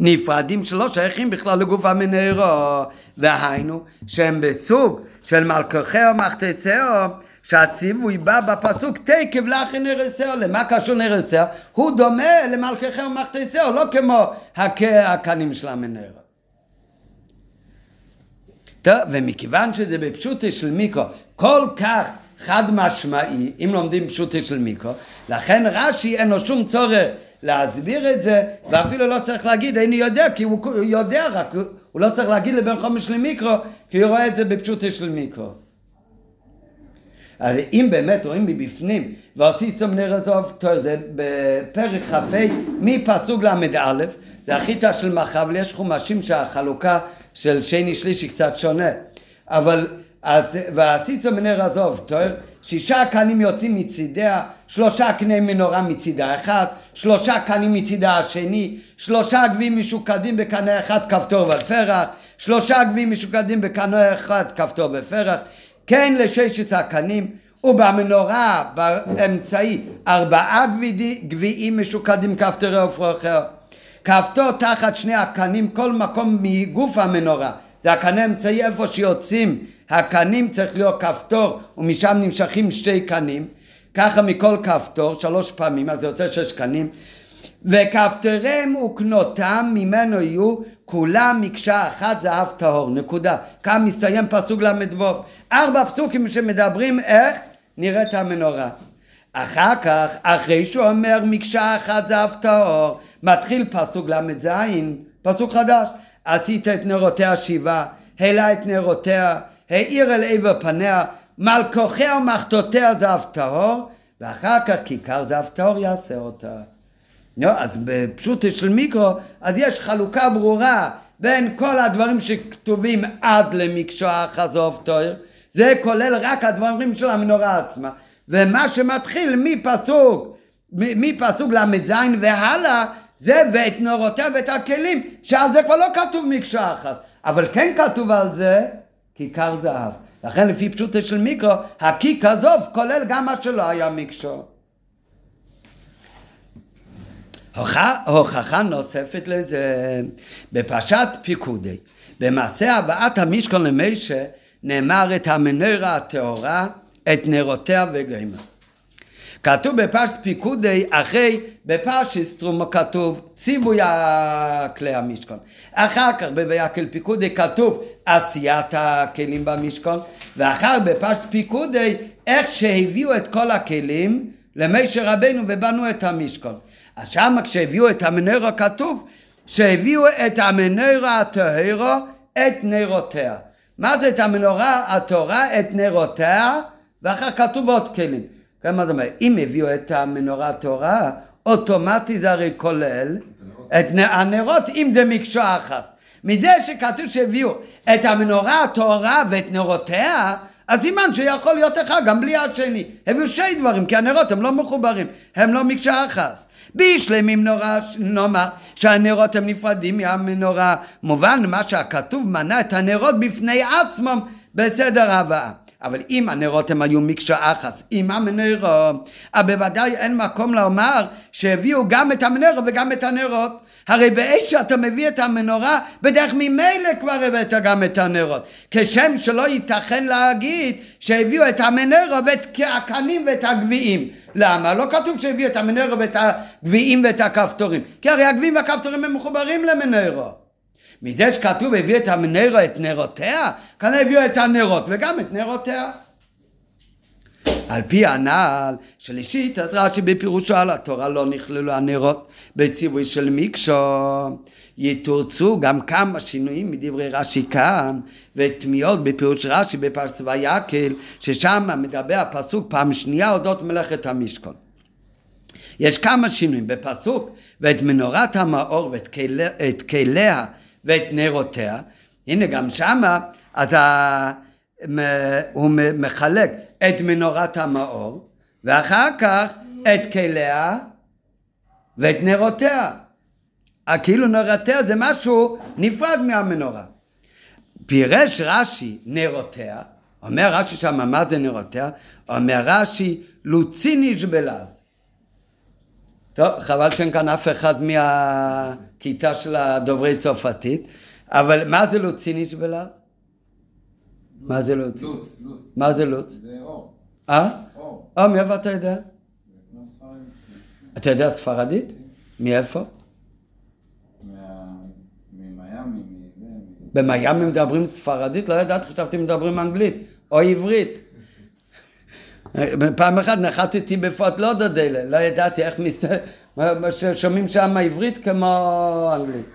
Speaker 1: נפרדים שלא שייכים בכלל לגוף המנרו והיינו שהם בסוג של מלככי או מחתצהו שהציווי בא בפסוק תקב לאחי נרסר, למה קשור נרסר? הוא דומה למלככי ומחתצהו, לא כמו הק... הקנים של המנרו. טוב, ומכיוון שזה בפשוטי של מיקרו כל כך חד משמעי, אם לומדים פשוטי של מיקרו, לכן רש"י אין לו שום צורך להסביר את זה, ואפילו לא צריך להגיד איני יודע, כי הוא יודע רק, הוא לא צריך להגיד לבן חומש למיקרו, כי הוא רואה את זה בפשוטי של מיקרו. אז אם באמת רואים מבפנים, והוציא צום נר עזוב, זה בפרק כ"ה מפסוק ל"א, זה החיטה של מחבל, יש חומשים שהחלוקה של שני שלישי קצת שונה, אבל אז, ועשית מנר עזוב תואר, שישה קנים יוצאים מצידיה, שלושה קני מנורה מצידה אחת, שלושה קנים מצידה השני, שלושה גביעים משוקדים בקנה אחד כפתור ופרח, שלושה גביעים משוקדים בקנה אחד כפתור ופרח, כן לששת הקנים, ובמנורה באמצעי ארבעה גביעים משוקדים כפתורי ופרחיה. כפתור תחת שני הקנים, כל מקום מגוף המנורה. זה הקנה האמצעי איפה שיוצאים הקנים צריך להיות כפתור ומשם נמשכים שתי קנים ככה מכל כפתור שלוש פעמים אז זה יוצא שש קנים וכפתריהם וקנותם ממנו יהיו כולם מקשה אחת זהב טהור נקודה כאן מסתיים פסוק ל"ו ארבע פסוקים שמדברים איך נראית המנורה אחר כך, אחרי שהוא אומר מקשה אחת זהב טהור, מתחיל פסוק ל"ז, פסוק חדש. עשית את נרותיה שבעה, העלה את נרותיה, האיר אל עבר פניה, מלכוכיה ומחתותיה זהב טהור, ואחר כך כיכר זהב טהור יעשה אותה. לא, אז בפשוט של מיקרו, אז יש חלוקה ברורה בין כל הדברים שכתובים עד למקשוע חזוב טויר, זה כולל רק הדברים של המנורה עצמה. ומה שמתחיל מפסוק מפסוק ל"ז והלאה, זה ואת נורותיה ואת הכלים, שעל זה כבר לא כתוב מקשה אחת, אבל כן כתוב על זה כיכר זהב. לכן לפי פשוטו של מיקרו, הקיק הזוב כולל גם מה שלא היה מקשו. הוכחה, נוספת לזה, בפרשת פיקודי, במעשה הבאת המשכון למשה, נאמר את המנורה הטהורה, את נרותיה וגרימה. כתוב בפרשת פיקודי, אחרי, בפרשת תרומו כתוב ציווי כלי המשכון. אחר כך בויקל פיקודי כתוב עשיית הכלים במשכון, ואחר בפרשת פיקודי, איך שהביאו את כל הכלים למשה רבנו ובנו את המשכון. אז שמה כשהביאו את המנורה כתוב שהביאו את המנורה הטהרה את נרותיה. מה זה את המנורה הטהרה את נרותיה? ואחר כתוב עוד כלים. כן, זאת אומרת? אם הביאו את המנורה הטהרה, אוטומטי זה הרי כולל את הנרות, אם זה מקשה אחת. מזה שכתוב שהביאו את המנורה הטהרה ואת נרותיה, אז סימן שיכול להיות אחד גם בלי השני. הביאו שני דברים, כי הנרות הם לא מחוברים, הם לא מקשה אחת. בישלמים נורא נאמר שהנרות הם נפרדים מהמנורה. מובן מה שהכתוב מנה את הנרות בפני עצמם בסדר הבאה. אבל אם הנרות הם היו מקשה אחת עם אז בוודאי אין מקום לומר שהביאו גם את המנורה וגם את הנרות. הרי באש שאתה מביא את המנורה, בדרך ממילא כבר הבאת גם את הנרות. כשם שלא ייתכן להגיד שהביאו את המנורה ואת הקנים ואת הגביעים. למה? לא כתוב שהביאו את המנורה ואת הגביעים ואת הכפתורים. כי הרי הגביעים והכפתורים הם מחוברים למנורה. מזה שכתוב הביא את המנורה את נרותיה, כאן הביאו את הנרות וגם את נרותיה. על פי הנעל של אישית, אז רש"י בפירושו על התורה לא נכללו הנרות בציווי של מיקשו. יתורצו גם כמה שינויים מדברי רש"י כאן ותמיהות בפירוש רש"י בפרשת ויקל ששם מדבר הפסוק פעם שנייה אודות מלאכת המשכון. יש כמה שינויים בפסוק ואת מנורת המאור ואת כליה, כליה ואת נרותיה הנה גם שמה אז ה... הוא מחלק את מנורת המאור ואחר כך את כליה ואת נרותיה כאילו נרותיה זה משהו נפרד מהמנורה. פירש רש"י נרותיה, אומר רש"י שם מה זה נרותיה? אומר רש"י לוציניש בלעז. טוב, חבל שאין כאן אף אחד מהכיתה של הדוברי צרפתית, אבל מה זה לוציניש בלעז? מה זה לוץ?
Speaker 2: לוץ, לוץ.
Speaker 1: מה זה לוץ?
Speaker 2: זה אור.
Speaker 1: אה?
Speaker 2: אור.
Speaker 1: אה, מאיפה אתה יודע? אתה יודע ספרדית? מאיפה? במיאמי מדברים ספרדית? לא ידעתי, חשבתי מדברים אנגלית או עברית. פעם אחת נחתתי בפורט לודודלה, לא ידעתי איך מס... מה- מה ששומעים שם עברית כמו אנגלית.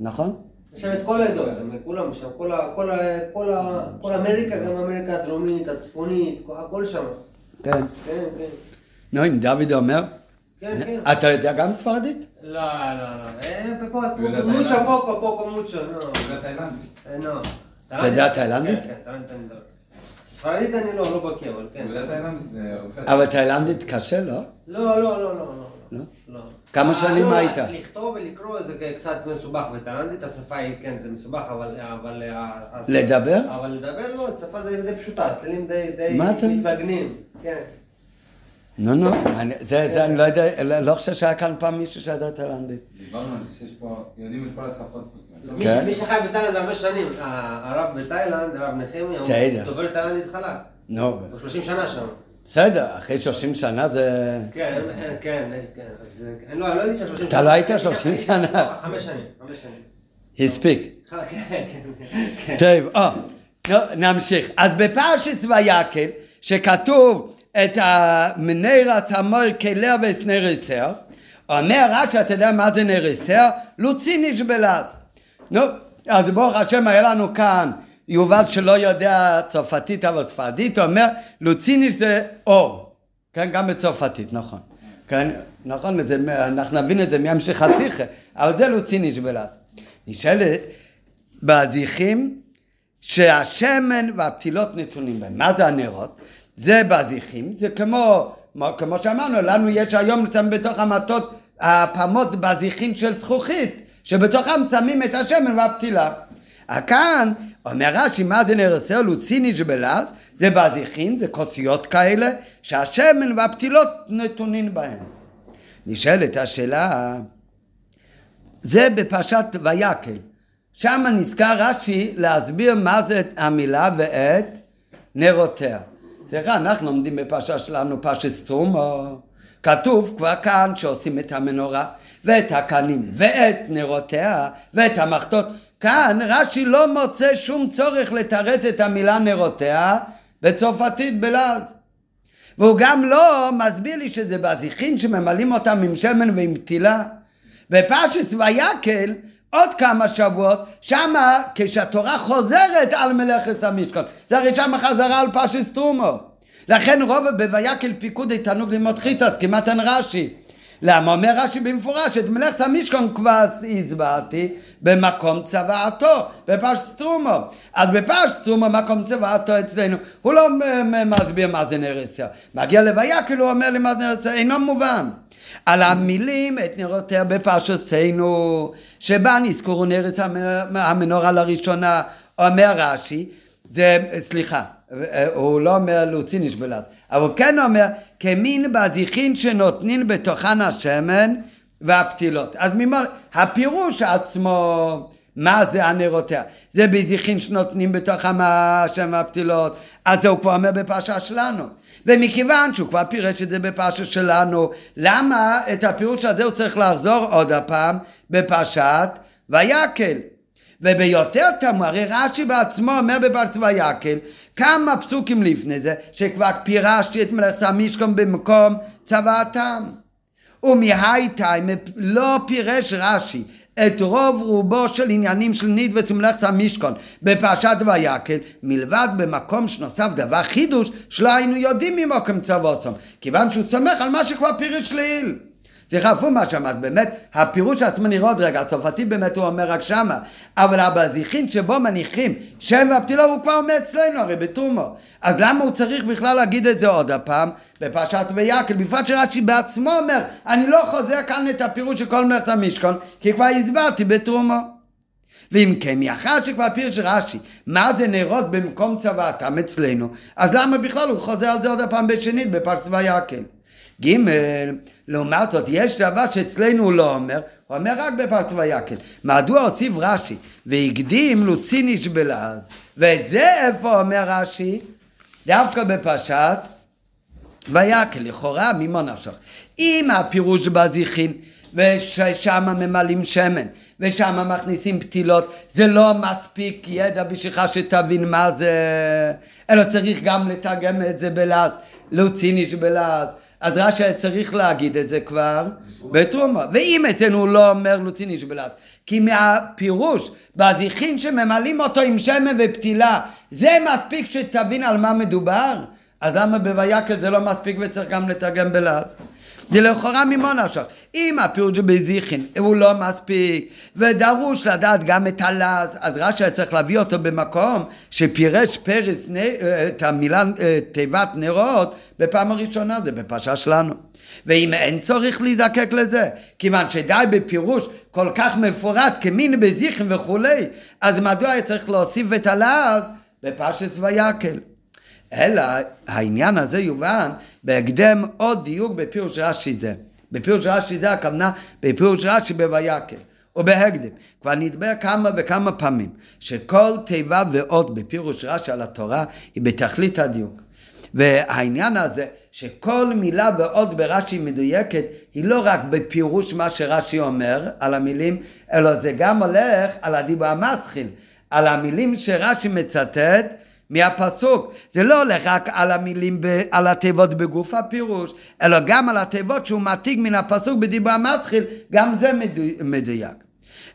Speaker 1: נכון?
Speaker 3: יש שם את כל העדות, כולם שם, כל ה- כל ה- כל ה- כל אמריקה, גם אמריקה הדרומית, הצפונית, הכל שם.
Speaker 1: כן.
Speaker 3: כן, כן.
Speaker 1: נו, אם דוד אומר,
Speaker 3: כן, כן.
Speaker 1: אתה יודע גם ספרדית?
Speaker 3: לא, לא, לא. אה, פה, פה, מוצ'ו,
Speaker 2: תאילנד?
Speaker 3: פוקו, פוקו, מוצ'ו, נו. אה.
Speaker 1: אתה יודע תאילנדית?
Speaker 3: כן, כן. ספרדית אני לא, לא בקיא, אבל כן.
Speaker 1: אבל תאילנדית קשה, לא?
Speaker 3: לא, לא, לא, לא,
Speaker 1: לא?
Speaker 3: לא. לא.
Speaker 1: כמה
Speaker 3: אה,
Speaker 1: שנים
Speaker 3: לא,
Speaker 1: היית?
Speaker 3: לכתוב ולקרוא זה קצת מסובך בתאילנדית, השפה היא, כן, זה מסובך, אבל... אבל ה- הש-
Speaker 1: לדבר?
Speaker 3: אבל לדבר לא, שפה די די פשוטה, הסטלים די די מתנגנים, כן.
Speaker 1: נו, נו, אני- זה זה אני לא יודע, לא- לא חושב שהיה כאן פעם מישהו שידע תאילנדית.
Speaker 2: דיברנו על זה שיש פה, יודעים את כל השפות.
Speaker 3: מי
Speaker 1: כן.
Speaker 3: מי שחי בתאילנד הרבה שנים, הרב בתאילנד, הרב נחמיה. הוא דובר תאילנדית חלק.
Speaker 1: נו,
Speaker 3: הוא 30 שנה שם.
Speaker 1: בסדר, אחרי 30 שנה זה...
Speaker 3: כן, כן, כן, כן, אז אה, לא אני לא הייתי שם 30
Speaker 1: אתה לא היית 30 שנה?
Speaker 3: לא, חמש שנים, חמש שנים.
Speaker 1: הספיק.
Speaker 3: כן, כן, כן.
Speaker 1: טוב, נמשיך. אז בפרשת ויקל, שכתוב את המנרס המור כליה וסנרסר, אומר רש"י, אתה יודע מה זה נרסר? לוציניש בלעז. נו, אז ברוך השם היה לנו כאן יובל שלא יודע צרפתית אבל ספרדית, הוא אומר לוציניש זה אור, כן, גם בצרפתית, נכון. כן, נכון, זה, אנחנו נבין את זה מהמשך השיחה, אבל זה לוציניש בלעז. נשאלת, בזיכים שהשמן והפתילות נתונים בהם. מה זה הנרות? זה בזיחים, זה כמו, כמו שאמרנו, לנו יש היום בתוך המטות הפעמות בזיחים של זכוכית, שבתוכם שמים את השמן והפתילה. כאן אומר רש"י מה זה נרסל לוציניש בלעז זה בזיחין זה כוסיות כאלה שהשמן והפתילות נתונים בהן. נשאלת השאלה זה בפרשת ויקל. שם נזכר רש"י להסביר מה זה המילה ואת נרותיה. סליחה אנחנו לומדים בפרשה שלנו פרשת סטרומו כתוב כבר כאן שעושים את המנורה ואת הקנים ואת נרותיה ואת המחטות כאן רש"י לא מוצא שום צורך לתרץ את המילה נרותיה בצרפתית בלעז. והוא גם לא מסביר לי שזה בזיחין שממלאים אותם עם שמן ועם פתילה. בפרשת ויקהל עוד כמה שבועות, שמה כשהתורה חוזרת על מלאכת המשכן, זה הרי שמה חזרה על פרשת תרומה. לכן רוב בויקהל פיקודי תענוג ללמוד חיטס, כמעט אין רש"י. למה? אומר רש"י במפורש, את מלאכת המשכן כבר הסברתי במקום צוואתו, בפרשת תרומה. אז בפרשת תרומה מקום צוואתו אצלנו, הוא לא מסביר מה זה נרותיה. מגיע לויקהל כאילו הוא אומר לי מה זה נרותיה, אינו מובן. על המילים את נרותיה בפרשתנו, שבה נזכרו נרס המנורה לראשונה, אומר רש"י, זה, סליחה, הוא לא אומר להוציא נשבלת, אבל הוא כן אומר כמין בזיחין שנותנים בתוכן השמן והפתילות. אז ממול, הפירוש עצמו מה זה הנרותיה? זה בזיחין שנותנים בתוכם השם והפתילות, אז זה הוא כבר אומר בפרשה שלנו. ומכיוון שהוא כבר פירש את זה בפרשה שלנו, למה את הפירוש הזה הוא צריך לחזור עוד הפעם בפרשת ויקל? וביותר תמוה, הרי רש"י בעצמו אומר בברת ויקל כמה פסוקים לפני זה שכבר פירשתי את מלאכת המשכון במקום צוואתם ומהייטיים לא פירש רש"י את רוב רובו של עניינים של ניד ומלאכת המשכון בפרשת ויקל מלבד במקום שנוסף דבר חידוש שלא היינו יודעים ממוקם צווסום כיוון שהוא סומך על מה שכבר פירש לעיל זה חפור מה שאמרת, באמת, הפירוש עצמו נראה עוד רגע, הצרפתי באמת הוא אומר רק שמה, אבל הבזיחין שבו מניחים שם והפתילה הוא כבר אומר אצלנו הרי בתומו, אז למה הוא צריך בכלל להגיד את זה עוד הפעם בפרשת ויקל, בפרט שרש"י בעצמו אומר, אני לא חוזר כאן את הפירוש של כל מלאכת המשכון, כי כבר הסברתי בתרומו. ואם כן, מאחר שכבר פירוש רש"י, מה זה נרות במקום צוואתם אצלנו, אז למה בכלל הוא חוזר על זה עוד הפעם בשנית בפרשת ויקל? ג' לעומת זאת יש דבר שאצלנו הוא לא אומר, הוא אומר רק בפרט ויקל. מדוע הוסיף רש"י והקדים לוציניש בלעז ואת זה איפה אומר רש"י? דווקא בפרשת ויקל, לכאורה ממה נפשך? אם הפירוש בזיחין ושם ממלאים שמן ושם מכניסים פתילות זה לא מספיק ידע בשבילך שתבין מה זה אלא צריך גם לתרגם את זה בלעז להוציא בלעז אז רש"י צריך להגיד את זה כבר בתרומה. ואם אצלנו הוא לא אומר לוטין בלעז, כי מהפירוש בזיכין שממלאים אותו עם שמן ופתילה, זה מספיק שתבין על מה מדובר? אז למה בויקל זה לא מספיק וצריך גם לתרגם בלעז? זה לכאורה ממה נפשך. אם הפירוש בזיכין הוא לא מספיק, ודרוש לדעת גם את הלז, אז רש"י צריך להביא אותו במקום שפירש פרס את המילה אה, תיבת נרות בפעם הראשונה, זה בפרשה שלנו. ואם אין צורך להיזקק לזה, כיוון שדי בפירוש כל כך מפורט כמין בזיכין וכולי, אז מדוע היה צריך להוסיף את הלז בפרשת ויקל? אלא העניין הזה יובן בהקדם עוד דיוק בפירוש רש"י זה. בפירוש רש"י זה הכוונה בפירוש רש"י בויקל. ובהקדם, כבר נדבר כמה וכמה פעמים, שכל תיבה ואות בפירוש רש"י על התורה היא בתכלית הדיוק. והעניין הזה שכל מילה ואות ברש"י מדויקת היא לא רק בפירוש מה שרש"י אומר על המילים, אלא זה גם הולך על הדיבור המסחיל, על המילים שרש"י מצטט מהפסוק. זה לא הולך רק על המילים, ב, על התיבות בגוף הפירוש, אלא גם על התיבות שהוא מעתיק מן הפסוק בדיבור המסחיל, גם זה מדויק.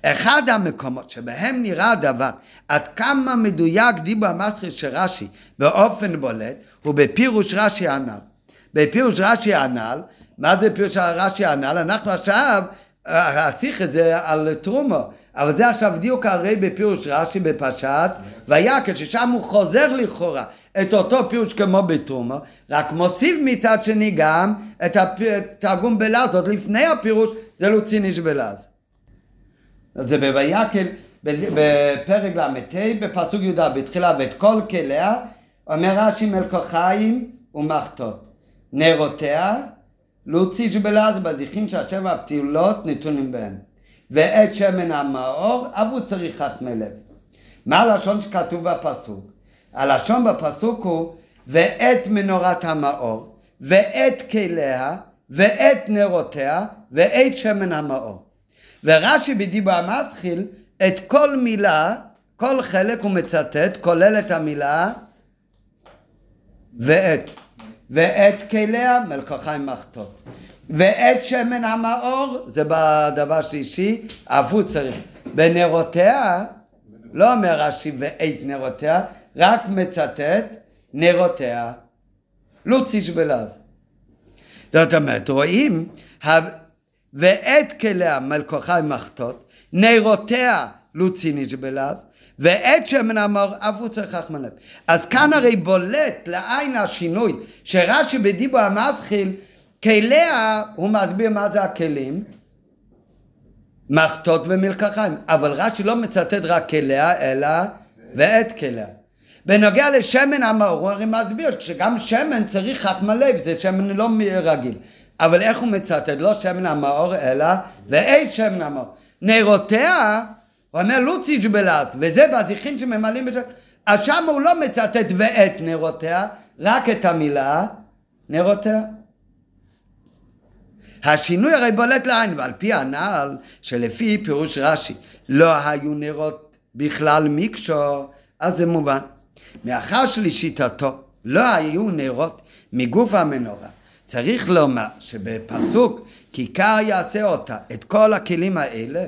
Speaker 1: אחד המקומות שבהם נראה הדבר עד כמה מדויק דיבור המסחיל של רש"י באופן בולט הוא בפירוש רש"י הנ"ל. בפירוש רש"י הנ"ל, מה זה פירוש רש"י הנ"ל? אנחנו עכשיו השיחה זה על תרומו, אבל זה עכשיו דיוק הרי בפירוש רש"י בפשט, ויקל ששם הוא חוזר לכאורה את אותו פירוש כמו בתרומו, רק מוסיף מצד שני גם את התרגום בלעז, עוד לפני הפירוש זה לוציניש בלעז. זה בויקל, בפרק ל"ט, בפסוק י"ד, בתחילה, ואת כל כליה, אומר רש"י מלקוחיים ומחטות. נרותיה להוציא שבלעז בזיכים שהשבע הפתילות נתונים בהם. ואת שמן המאור, הוא צריך חכמי לב. מה הלשון שכתוב בפסוק? הלשון בפסוק הוא ואת מנורת המאור, ואת כליה, ואת נרותיה, ואת שמן המאור. ורש"י בדיבור המסחיל, את כל מילה, כל חלק הוא מצטט, כולל את המילה ואת. ואת כליה מלקחיים מחטות. ואת שמן המאור, זה בדבר שלישי, אף הוא צריך. בנרותיה, לא אומר רש"י ואת נרותיה, רק מצטט נרותיה. לוציש בלעז. זאת אומרת, רואים, ואת כליה מלקחיים מחטות, נרותיה לוציניש בלעז, ועת שמן אמר אף הוא צריך חכמן לב. אז כאן הרי בולט לעין השינוי שרש"י בדיבו המסחיל כליה הוא מסביר מה זה הכלים מחטות ומלקחיים. אבל רש"י לא מצטט רק כליה אלא ועת כליה. בנוגע לשמן המאור הוא הרי מסביר שגם שמן צריך חכמה לב זה שמן לא רגיל. אבל איך הוא מצטט? לא שמן המאור אלא ועת שמן המאור נרותיה הוא אומר לוצי ג'בלת, וזה בזיכין שממלאים בשם, אז שם הוא לא מצטט ואת נרותיה, רק את המילה נרותיה. השינוי הרי בולט לעין, ועל פי הנעל, שלפי פירוש רש"י, לא היו נרות בכלל מקשו, אז זה מובן. מאחר שלשיטתו לא היו נרות מגוף המנורה, צריך לומר שבפסוק כיכר יעשה אותה, את כל הכלים האלה,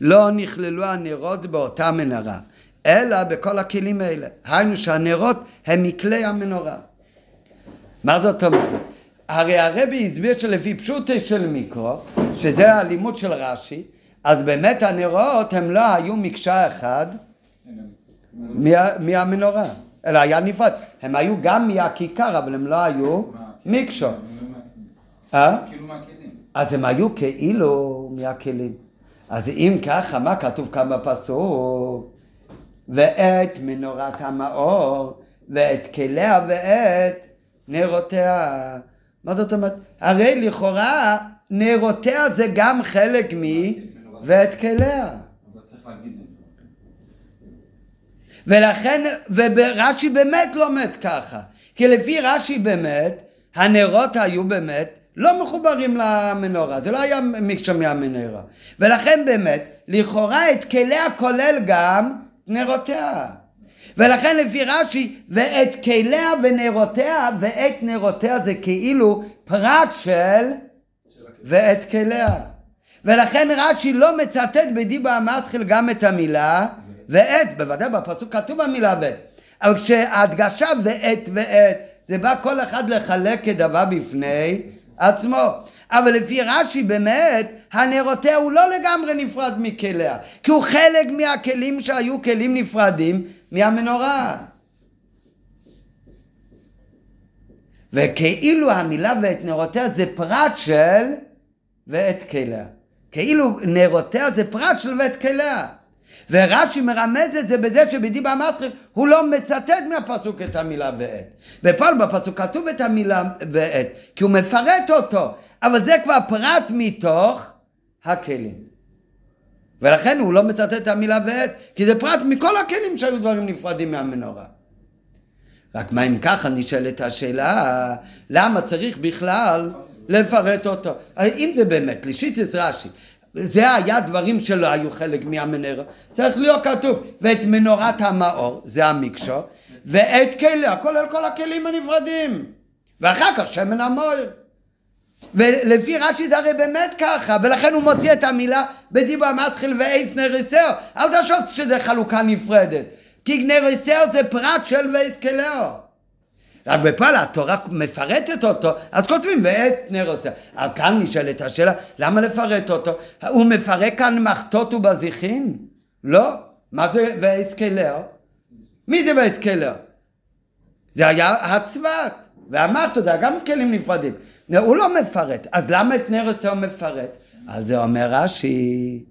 Speaker 1: לא נכללו הנרות באותה מנהרה, אלא בכל הכלים האלה. היינו שהנרות הם מכלי המנורה. מה זאת אומרת? הרי הרבי הסביר שלפי פשוטי של מיקרו, שזה הלימוד של רש"י, אז באמת הנרות הם לא היו מקשה אחד מה, מהמנורה, אלא היה נפרד. הם היו גם מהכיכר, אבל הם לא היו מקשו.
Speaker 2: אה? כאילו מהכלים.
Speaker 1: אז הם היו כאילו מהכלים. אז אם ככה, מה כתוב כאן בפסוק? ואת מנורת המאור, ואת כליה ואת נרותיה. מה זאת אומרת? הרי לכאורה נרותיה זה גם חלק מ... ואת כליה. ולכן, ורש"י באמת לומד ככה. כי לפי רש"י באמת, הנרות היו באמת לא מחוברים למנורה, זה לא היה מקשר מהמנורה. ולכן באמת, לכאורה את כליה כולל גם נרותיה. ולכן לפי רש"י, ואת כליה ונרותיה, ואת נרותיה זה כאילו פרט של ואת כליה. ולכן רש"י לא מצטט בדיבה המסחיל גם את המילה ואת, בוודאי בפסוק כתוב המילה ואת. אבל כשההדגשה ואת ואת, זה בא כל אחד לחלק כדבר בפני עצמו. אבל לפי רש"י באמת, הנרותיה הוא לא לגמרי נפרד מכליה, כי הוא חלק מהכלים שהיו כלים נפרדים מהמנורה. וכאילו המילה ואת נרותיה זה פרט של ואת כליה. כאילו נרותיה זה פרט של ואת כליה. ורש"י מרמז את זה בזה שבדיבה מתחיל הוא לא מצטט מהפסוק את המילה ואת. ופה בפסוק כתוב את המילה ואת, כי הוא מפרט אותו, אבל זה כבר פרט מתוך הכלים. ולכן הוא לא מצטט את המילה ואת, כי זה פרט מכל הכלים שהיו דברים נפרדים מהמנורה. רק מה אם ככה נשאלת השאלה, למה צריך בכלל לפרט אותו? אם זה באמת, לשיטס רש"י, זה היה דברים שלא היו חלק מהמנרה. צריך להיות כתוב, ואת מנורת המאור, זה המקשו, ואת כליה, כולל כל הכלים הנפרדים. ואחר כך שמן המויר. ולפי רש"י זה הרי באמת ככה, ולכן הוא מוציא את המילה בדיבו המתחיל ואייס נריסר. אל תשוס שזה חלוקה נפרדת. כי נריסר זה פרט של ואייס כלאו. רק בפועל התורה מפרטת אותו, אז כותבים ואת נר עושה. אבל כאן נשאלת השאלה, למה לפרט אותו? הוא מפרק כאן מחטות ובזיחין? לא. מה זה ואסקלר? מי זה ואסקלר? זה היה הצבת, והמחטות זה היה גם כלים נפרדים. הוא לא מפרט, אז למה את נר עושה הוא מפרט? על זה אומר רש"י.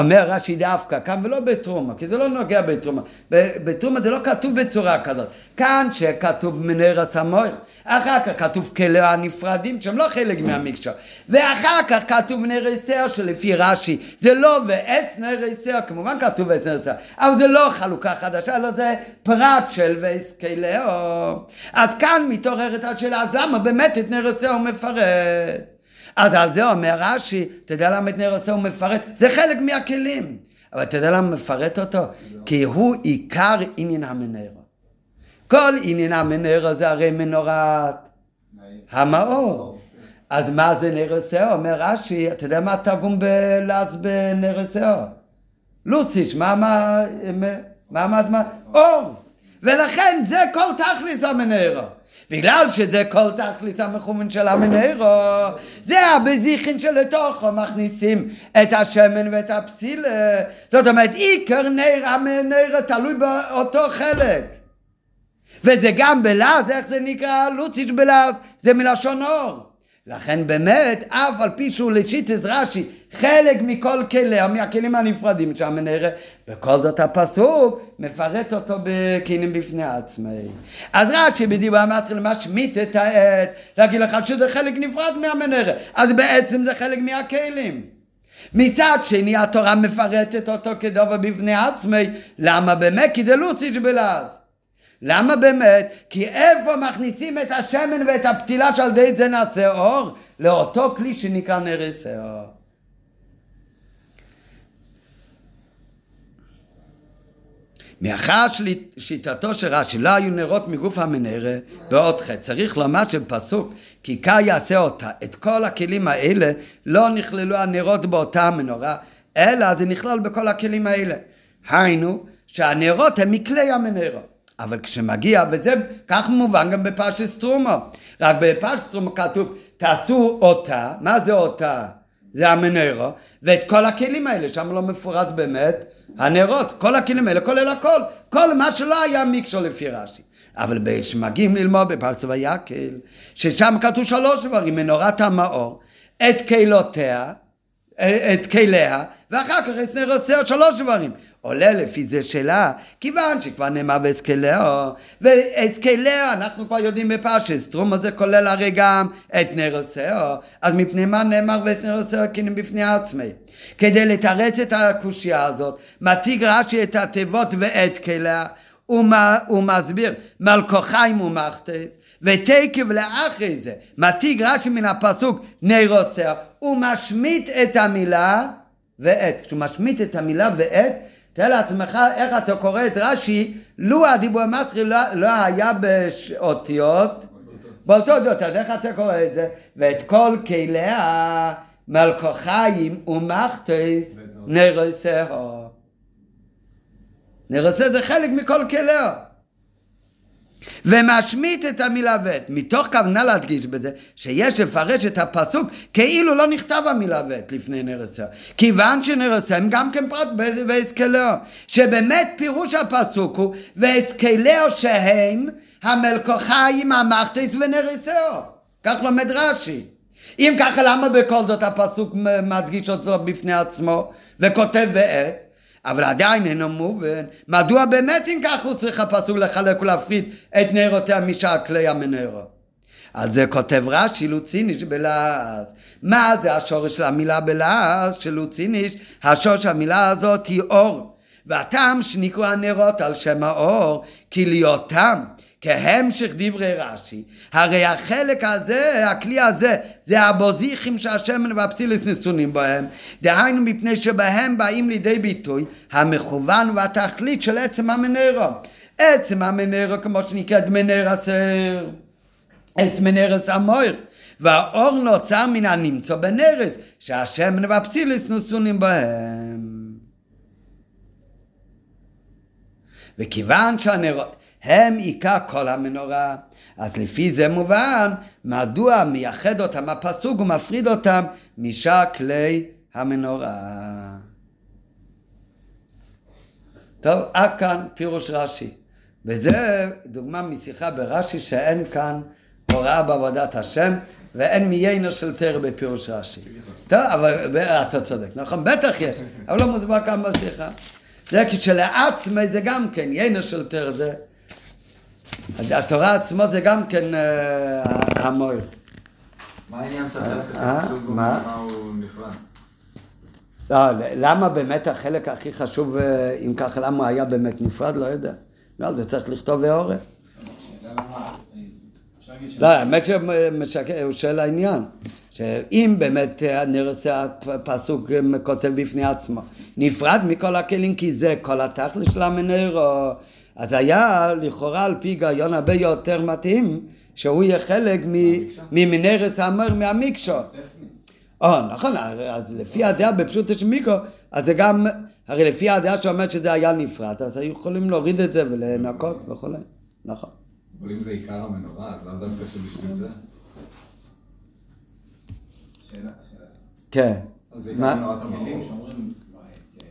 Speaker 1: אומר רש"י דווקא כאן ולא בתרומה, כי זה לא נוגע בתרומה. בתרומה זה לא כתוב בצורה כזאת. כאן שכתוב מנרס המויר, אחר כך כתוב כלי הנפרדים שהם לא חלק מהמקשר. ואחר כך כתוב נרסר שלפי רש"י זה לא ועץ נרסר, כמובן כתוב ועץ נרסר, אבל זה לא חלוקה חדשה, לא זה פרט של ועץ כלאו. אז כאן מתעוררת השאלה, אז למה באמת את נרסר הוא מפרט? אז על זה אומר רש"י, אתה יודע למה את נר הוא מפרט? זה חלק מהכלים. אבל אתה יודע למה מפרט אותו? כי הוא עיקר עניין המנרו. כל עניין המנרו זה הרי מנורת המאור. אז מה זה נר עושה? אומר רש"י, אתה יודע מה התרגום בלעז בנר עושה? לוציש, מה מעמד מה? אור. ולכן זה כל תכליס המנרו. בגלל שזה כל תכלית המכוון של המנרו, זה הבזיכין שלתוכו מכניסים את השמן ואת הפסילה. זאת אומרת, עיקר נר המנרו תלוי באותו חלק. וזה גם בלעז, איך זה נקרא? לוציש בלעז, זה מלשון אור. לכן באמת, אף על פי שהוא לשיטס רש"י חלק מכל כלי, מהכלים הנפרדים שם נראה, בכל זאת הפסוק מפרט אותו בכלים בפני עצמי. אז רש"י בדיבור מתחיל משמיט את העט, להגיד לך שזה חלק נפרד מהמנרה, אז בעצם זה חלק מהכלים. מצד שני התורה מפרטת אותו כדובר בפני עצמי, למה באמת? כי זה לוציץ' בלעז. למה באמת? כי איפה מכניסים את השמן ואת הפתילה שעל ידי זה נעשה אור? לאותו כלי שנקרא נרס האור. מאחר שיטתו של רש"י לא היו נרות מגוף המנרה בעוד חטא, צריך לומר שבפסוק כי קר יעשה אותה, את כל הכלים האלה לא נכללו הנרות באותה המנורה, אלא זה נכלל בכל הכלים האלה. היינו שהנרות הם מכלי המנרה. אבל כשמגיע, וזה כך מובן גם בפרשס טרומו, רק בפרשס טרומו כתוב תעשו אותה, מה זה אותה? זה המנרו, ואת כל הכלים האלה, שם לא מפורט באמת, הנרות, כל הכלים האלה, כולל הכל, כל מה שלא היה מיקשו לפי רש"י. אבל כשמגיעים ללמוד בפרצו ויקל, ששם כתוב שלוש דברים, מנורת המאור, את קהילותיה, את כליה, ואחר כך אסנר עושה עוד שלוש דברים. עולה לפי זה שלה, כיוון שכבר נאמר ואסקלאו, ואסקלאו אנחנו כבר יודעים בפרשס, תרום הזה כולל הרי גם את נר עושהו, אז מפני מה נאמר ואסנר עושהו כאילו בפני עצמי. כדי לתרץ את הקושייה הזאת, מתיג רש"י את התיבות ואת כליה, הוא מסביר מלכוחיים ומחתס ותקב לאחרי זה. מתיג רש"י מן הפסוק נרוסר הוא משמיט את המילה ואת. כשהוא משמיט את המילה ואת תאר לעצמך איך אתה קורא את רש"י לו הדיבור המסחי לא, לא היה באותיות באותו אותיות אז איך אתה קורא את זה? ואת כל כליה מלכוחיים ומחתס נרוסר נרצה זה חלק מכל כליה. ומשמיט את המילה ואת, מתוך כוונה להדגיש בזה שיש לפרש את הפסוק כאילו לא נכתב המילה ואת לפני נרצה כיוון שנרצה הם גם כן פרט ואסקלאו שבאמת פירוש הפסוק הוא ואסקלאו שהם המלכוחיים המחתיס ונרצאו כך לומד רש"י. אם ככה למה בכל זאת הפסוק מדגיש אותו בפני עצמו וכותב ואת אבל עדיין אינו מובן, מדוע באמת אם כך הוא צריך הפסוק לחלק ולהפריד את נרותיה משאר כלי המנרו. על זה כותב רש"י לוציניש בלעז. מה זה השורש של המילה בלעז של לוציניש? השורש של המילה הזאת היא אור. והטעם שנקראו הנרות על שם האור, כי להיותם כהמשך דברי רש"י, הרי החלק הזה, הכלי הזה, זה הבוזיכים שהשמן והפצילס נסונים בהם, דהיינו מפני שבהם באים לידי ביטוי המכוון והתכלית של עצם המנרו. עצם המנרו כמו שנקראת מנר הסר, עץ מנרס המויר. והאור נוצר מן הנמצא בנרס, שהשמן והפצילס נסונים בהם. וכיוון שהנרות הם עיקר כל המנורה. אז לפי זה מובן מדוע מייחד אותם הפסוק ומפריד אותם משאר כלי המנורה. טוב, עד כאן פירוש רש"י. וזה דוגמה משיחה ברש"י שאין כאן הוראה בעבודת השם ואין מיינו של תרא בפירוש רש"י. טוב, אבל אתה צודק, נכון? בטח יש, אבל לא מוסבר כאן בשיחה. זה כשלעצמי זה גם כן, יינו של תרא זה. התורה עצמו זה גם כן אה, המויר.
Speaker 2: מה העניין של החלק
Speaker 1: אה, מה?
Speaker 2: הוא נפרד?
Speaker 1: לא, למה באמת החלק הכי חשוב, אה, אם ככה, למה הוא היה באמת נפרד? לא יודע. לא, זה צריך לכתוב
Speaker 2: ש-
Speaker 1: לא, האמת שהוא שואל העניין. שאם באמת נראה הפסוק כותב בפני עצמו, נפרד מכל הכלים כי זה כל התכלס של המנרו, אז היה לכאורה על פי היגיון הרבה יותר מתאים שהוא יהיה חלק מ- ממנרס המר מהמיקשו. או, נכון, אז לפי הדעה בפשוט של מיקרו, אז זה גם, הרי לפי הדעה שאומרת שזה היה נפרד, אז היו יכולים להוריד את זה ולנקות וכולי, נכון.
Speaker 4: אבל אם זה עיקר המנורה, אז לאו דווקא שבשביל זה.
Speaker 2: שאלה, שאלה.
Speaker 1: כן.
Speaker 4: אז זה עיקר? מנורת
Speaker 2: הכלים
Speaker 4: המרור.
Speaker 2: שאומרים, אה,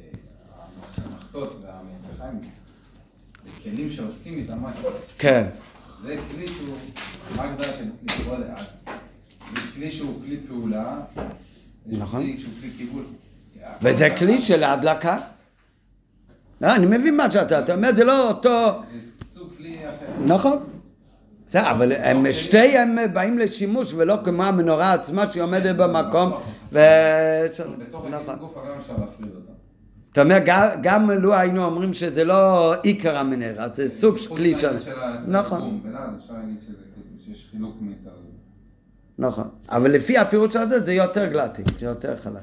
Speaker 2: המחטות והמטבחיים, זה כלים שעושים איתם משהו.
Speaker 1: כן.
Speaker 2: זה כלי שהוא, מה ההגדרה של כלי? יש כלי שהוא כלי פעולה, יש
Speaker 1: נכון.
Speaker 2: כלי שהוא כלי קיבול.
Speaker 1: וזה כלי של ההדלקה. אה, אני מבין מה שאתה, אתה אומר, זה לא אותו...
Speaker 2: זה סוג כלי אחר.
Speaker 1: נכון. בסדר, אבל הם שתיהם באים לשימוש ולא כמו המנורה עצמה שהיא עומדת במקום ו...
Speaker 2: בתוך
Speaker 1: נכון.
Speaker 2: הכלי גוף הרי אפשר להפריד אותם.
Speaker 1: אתה אומר, גם- גם לו היינו אומרים שזה לא עיקר המנרה, זה סוג של כלי של... נכון,
Speaker 2: כאילו.
Speaker 1: נכון. אבל לפי הפירוש הזה זה יותר גלטי, זה יותר חלק.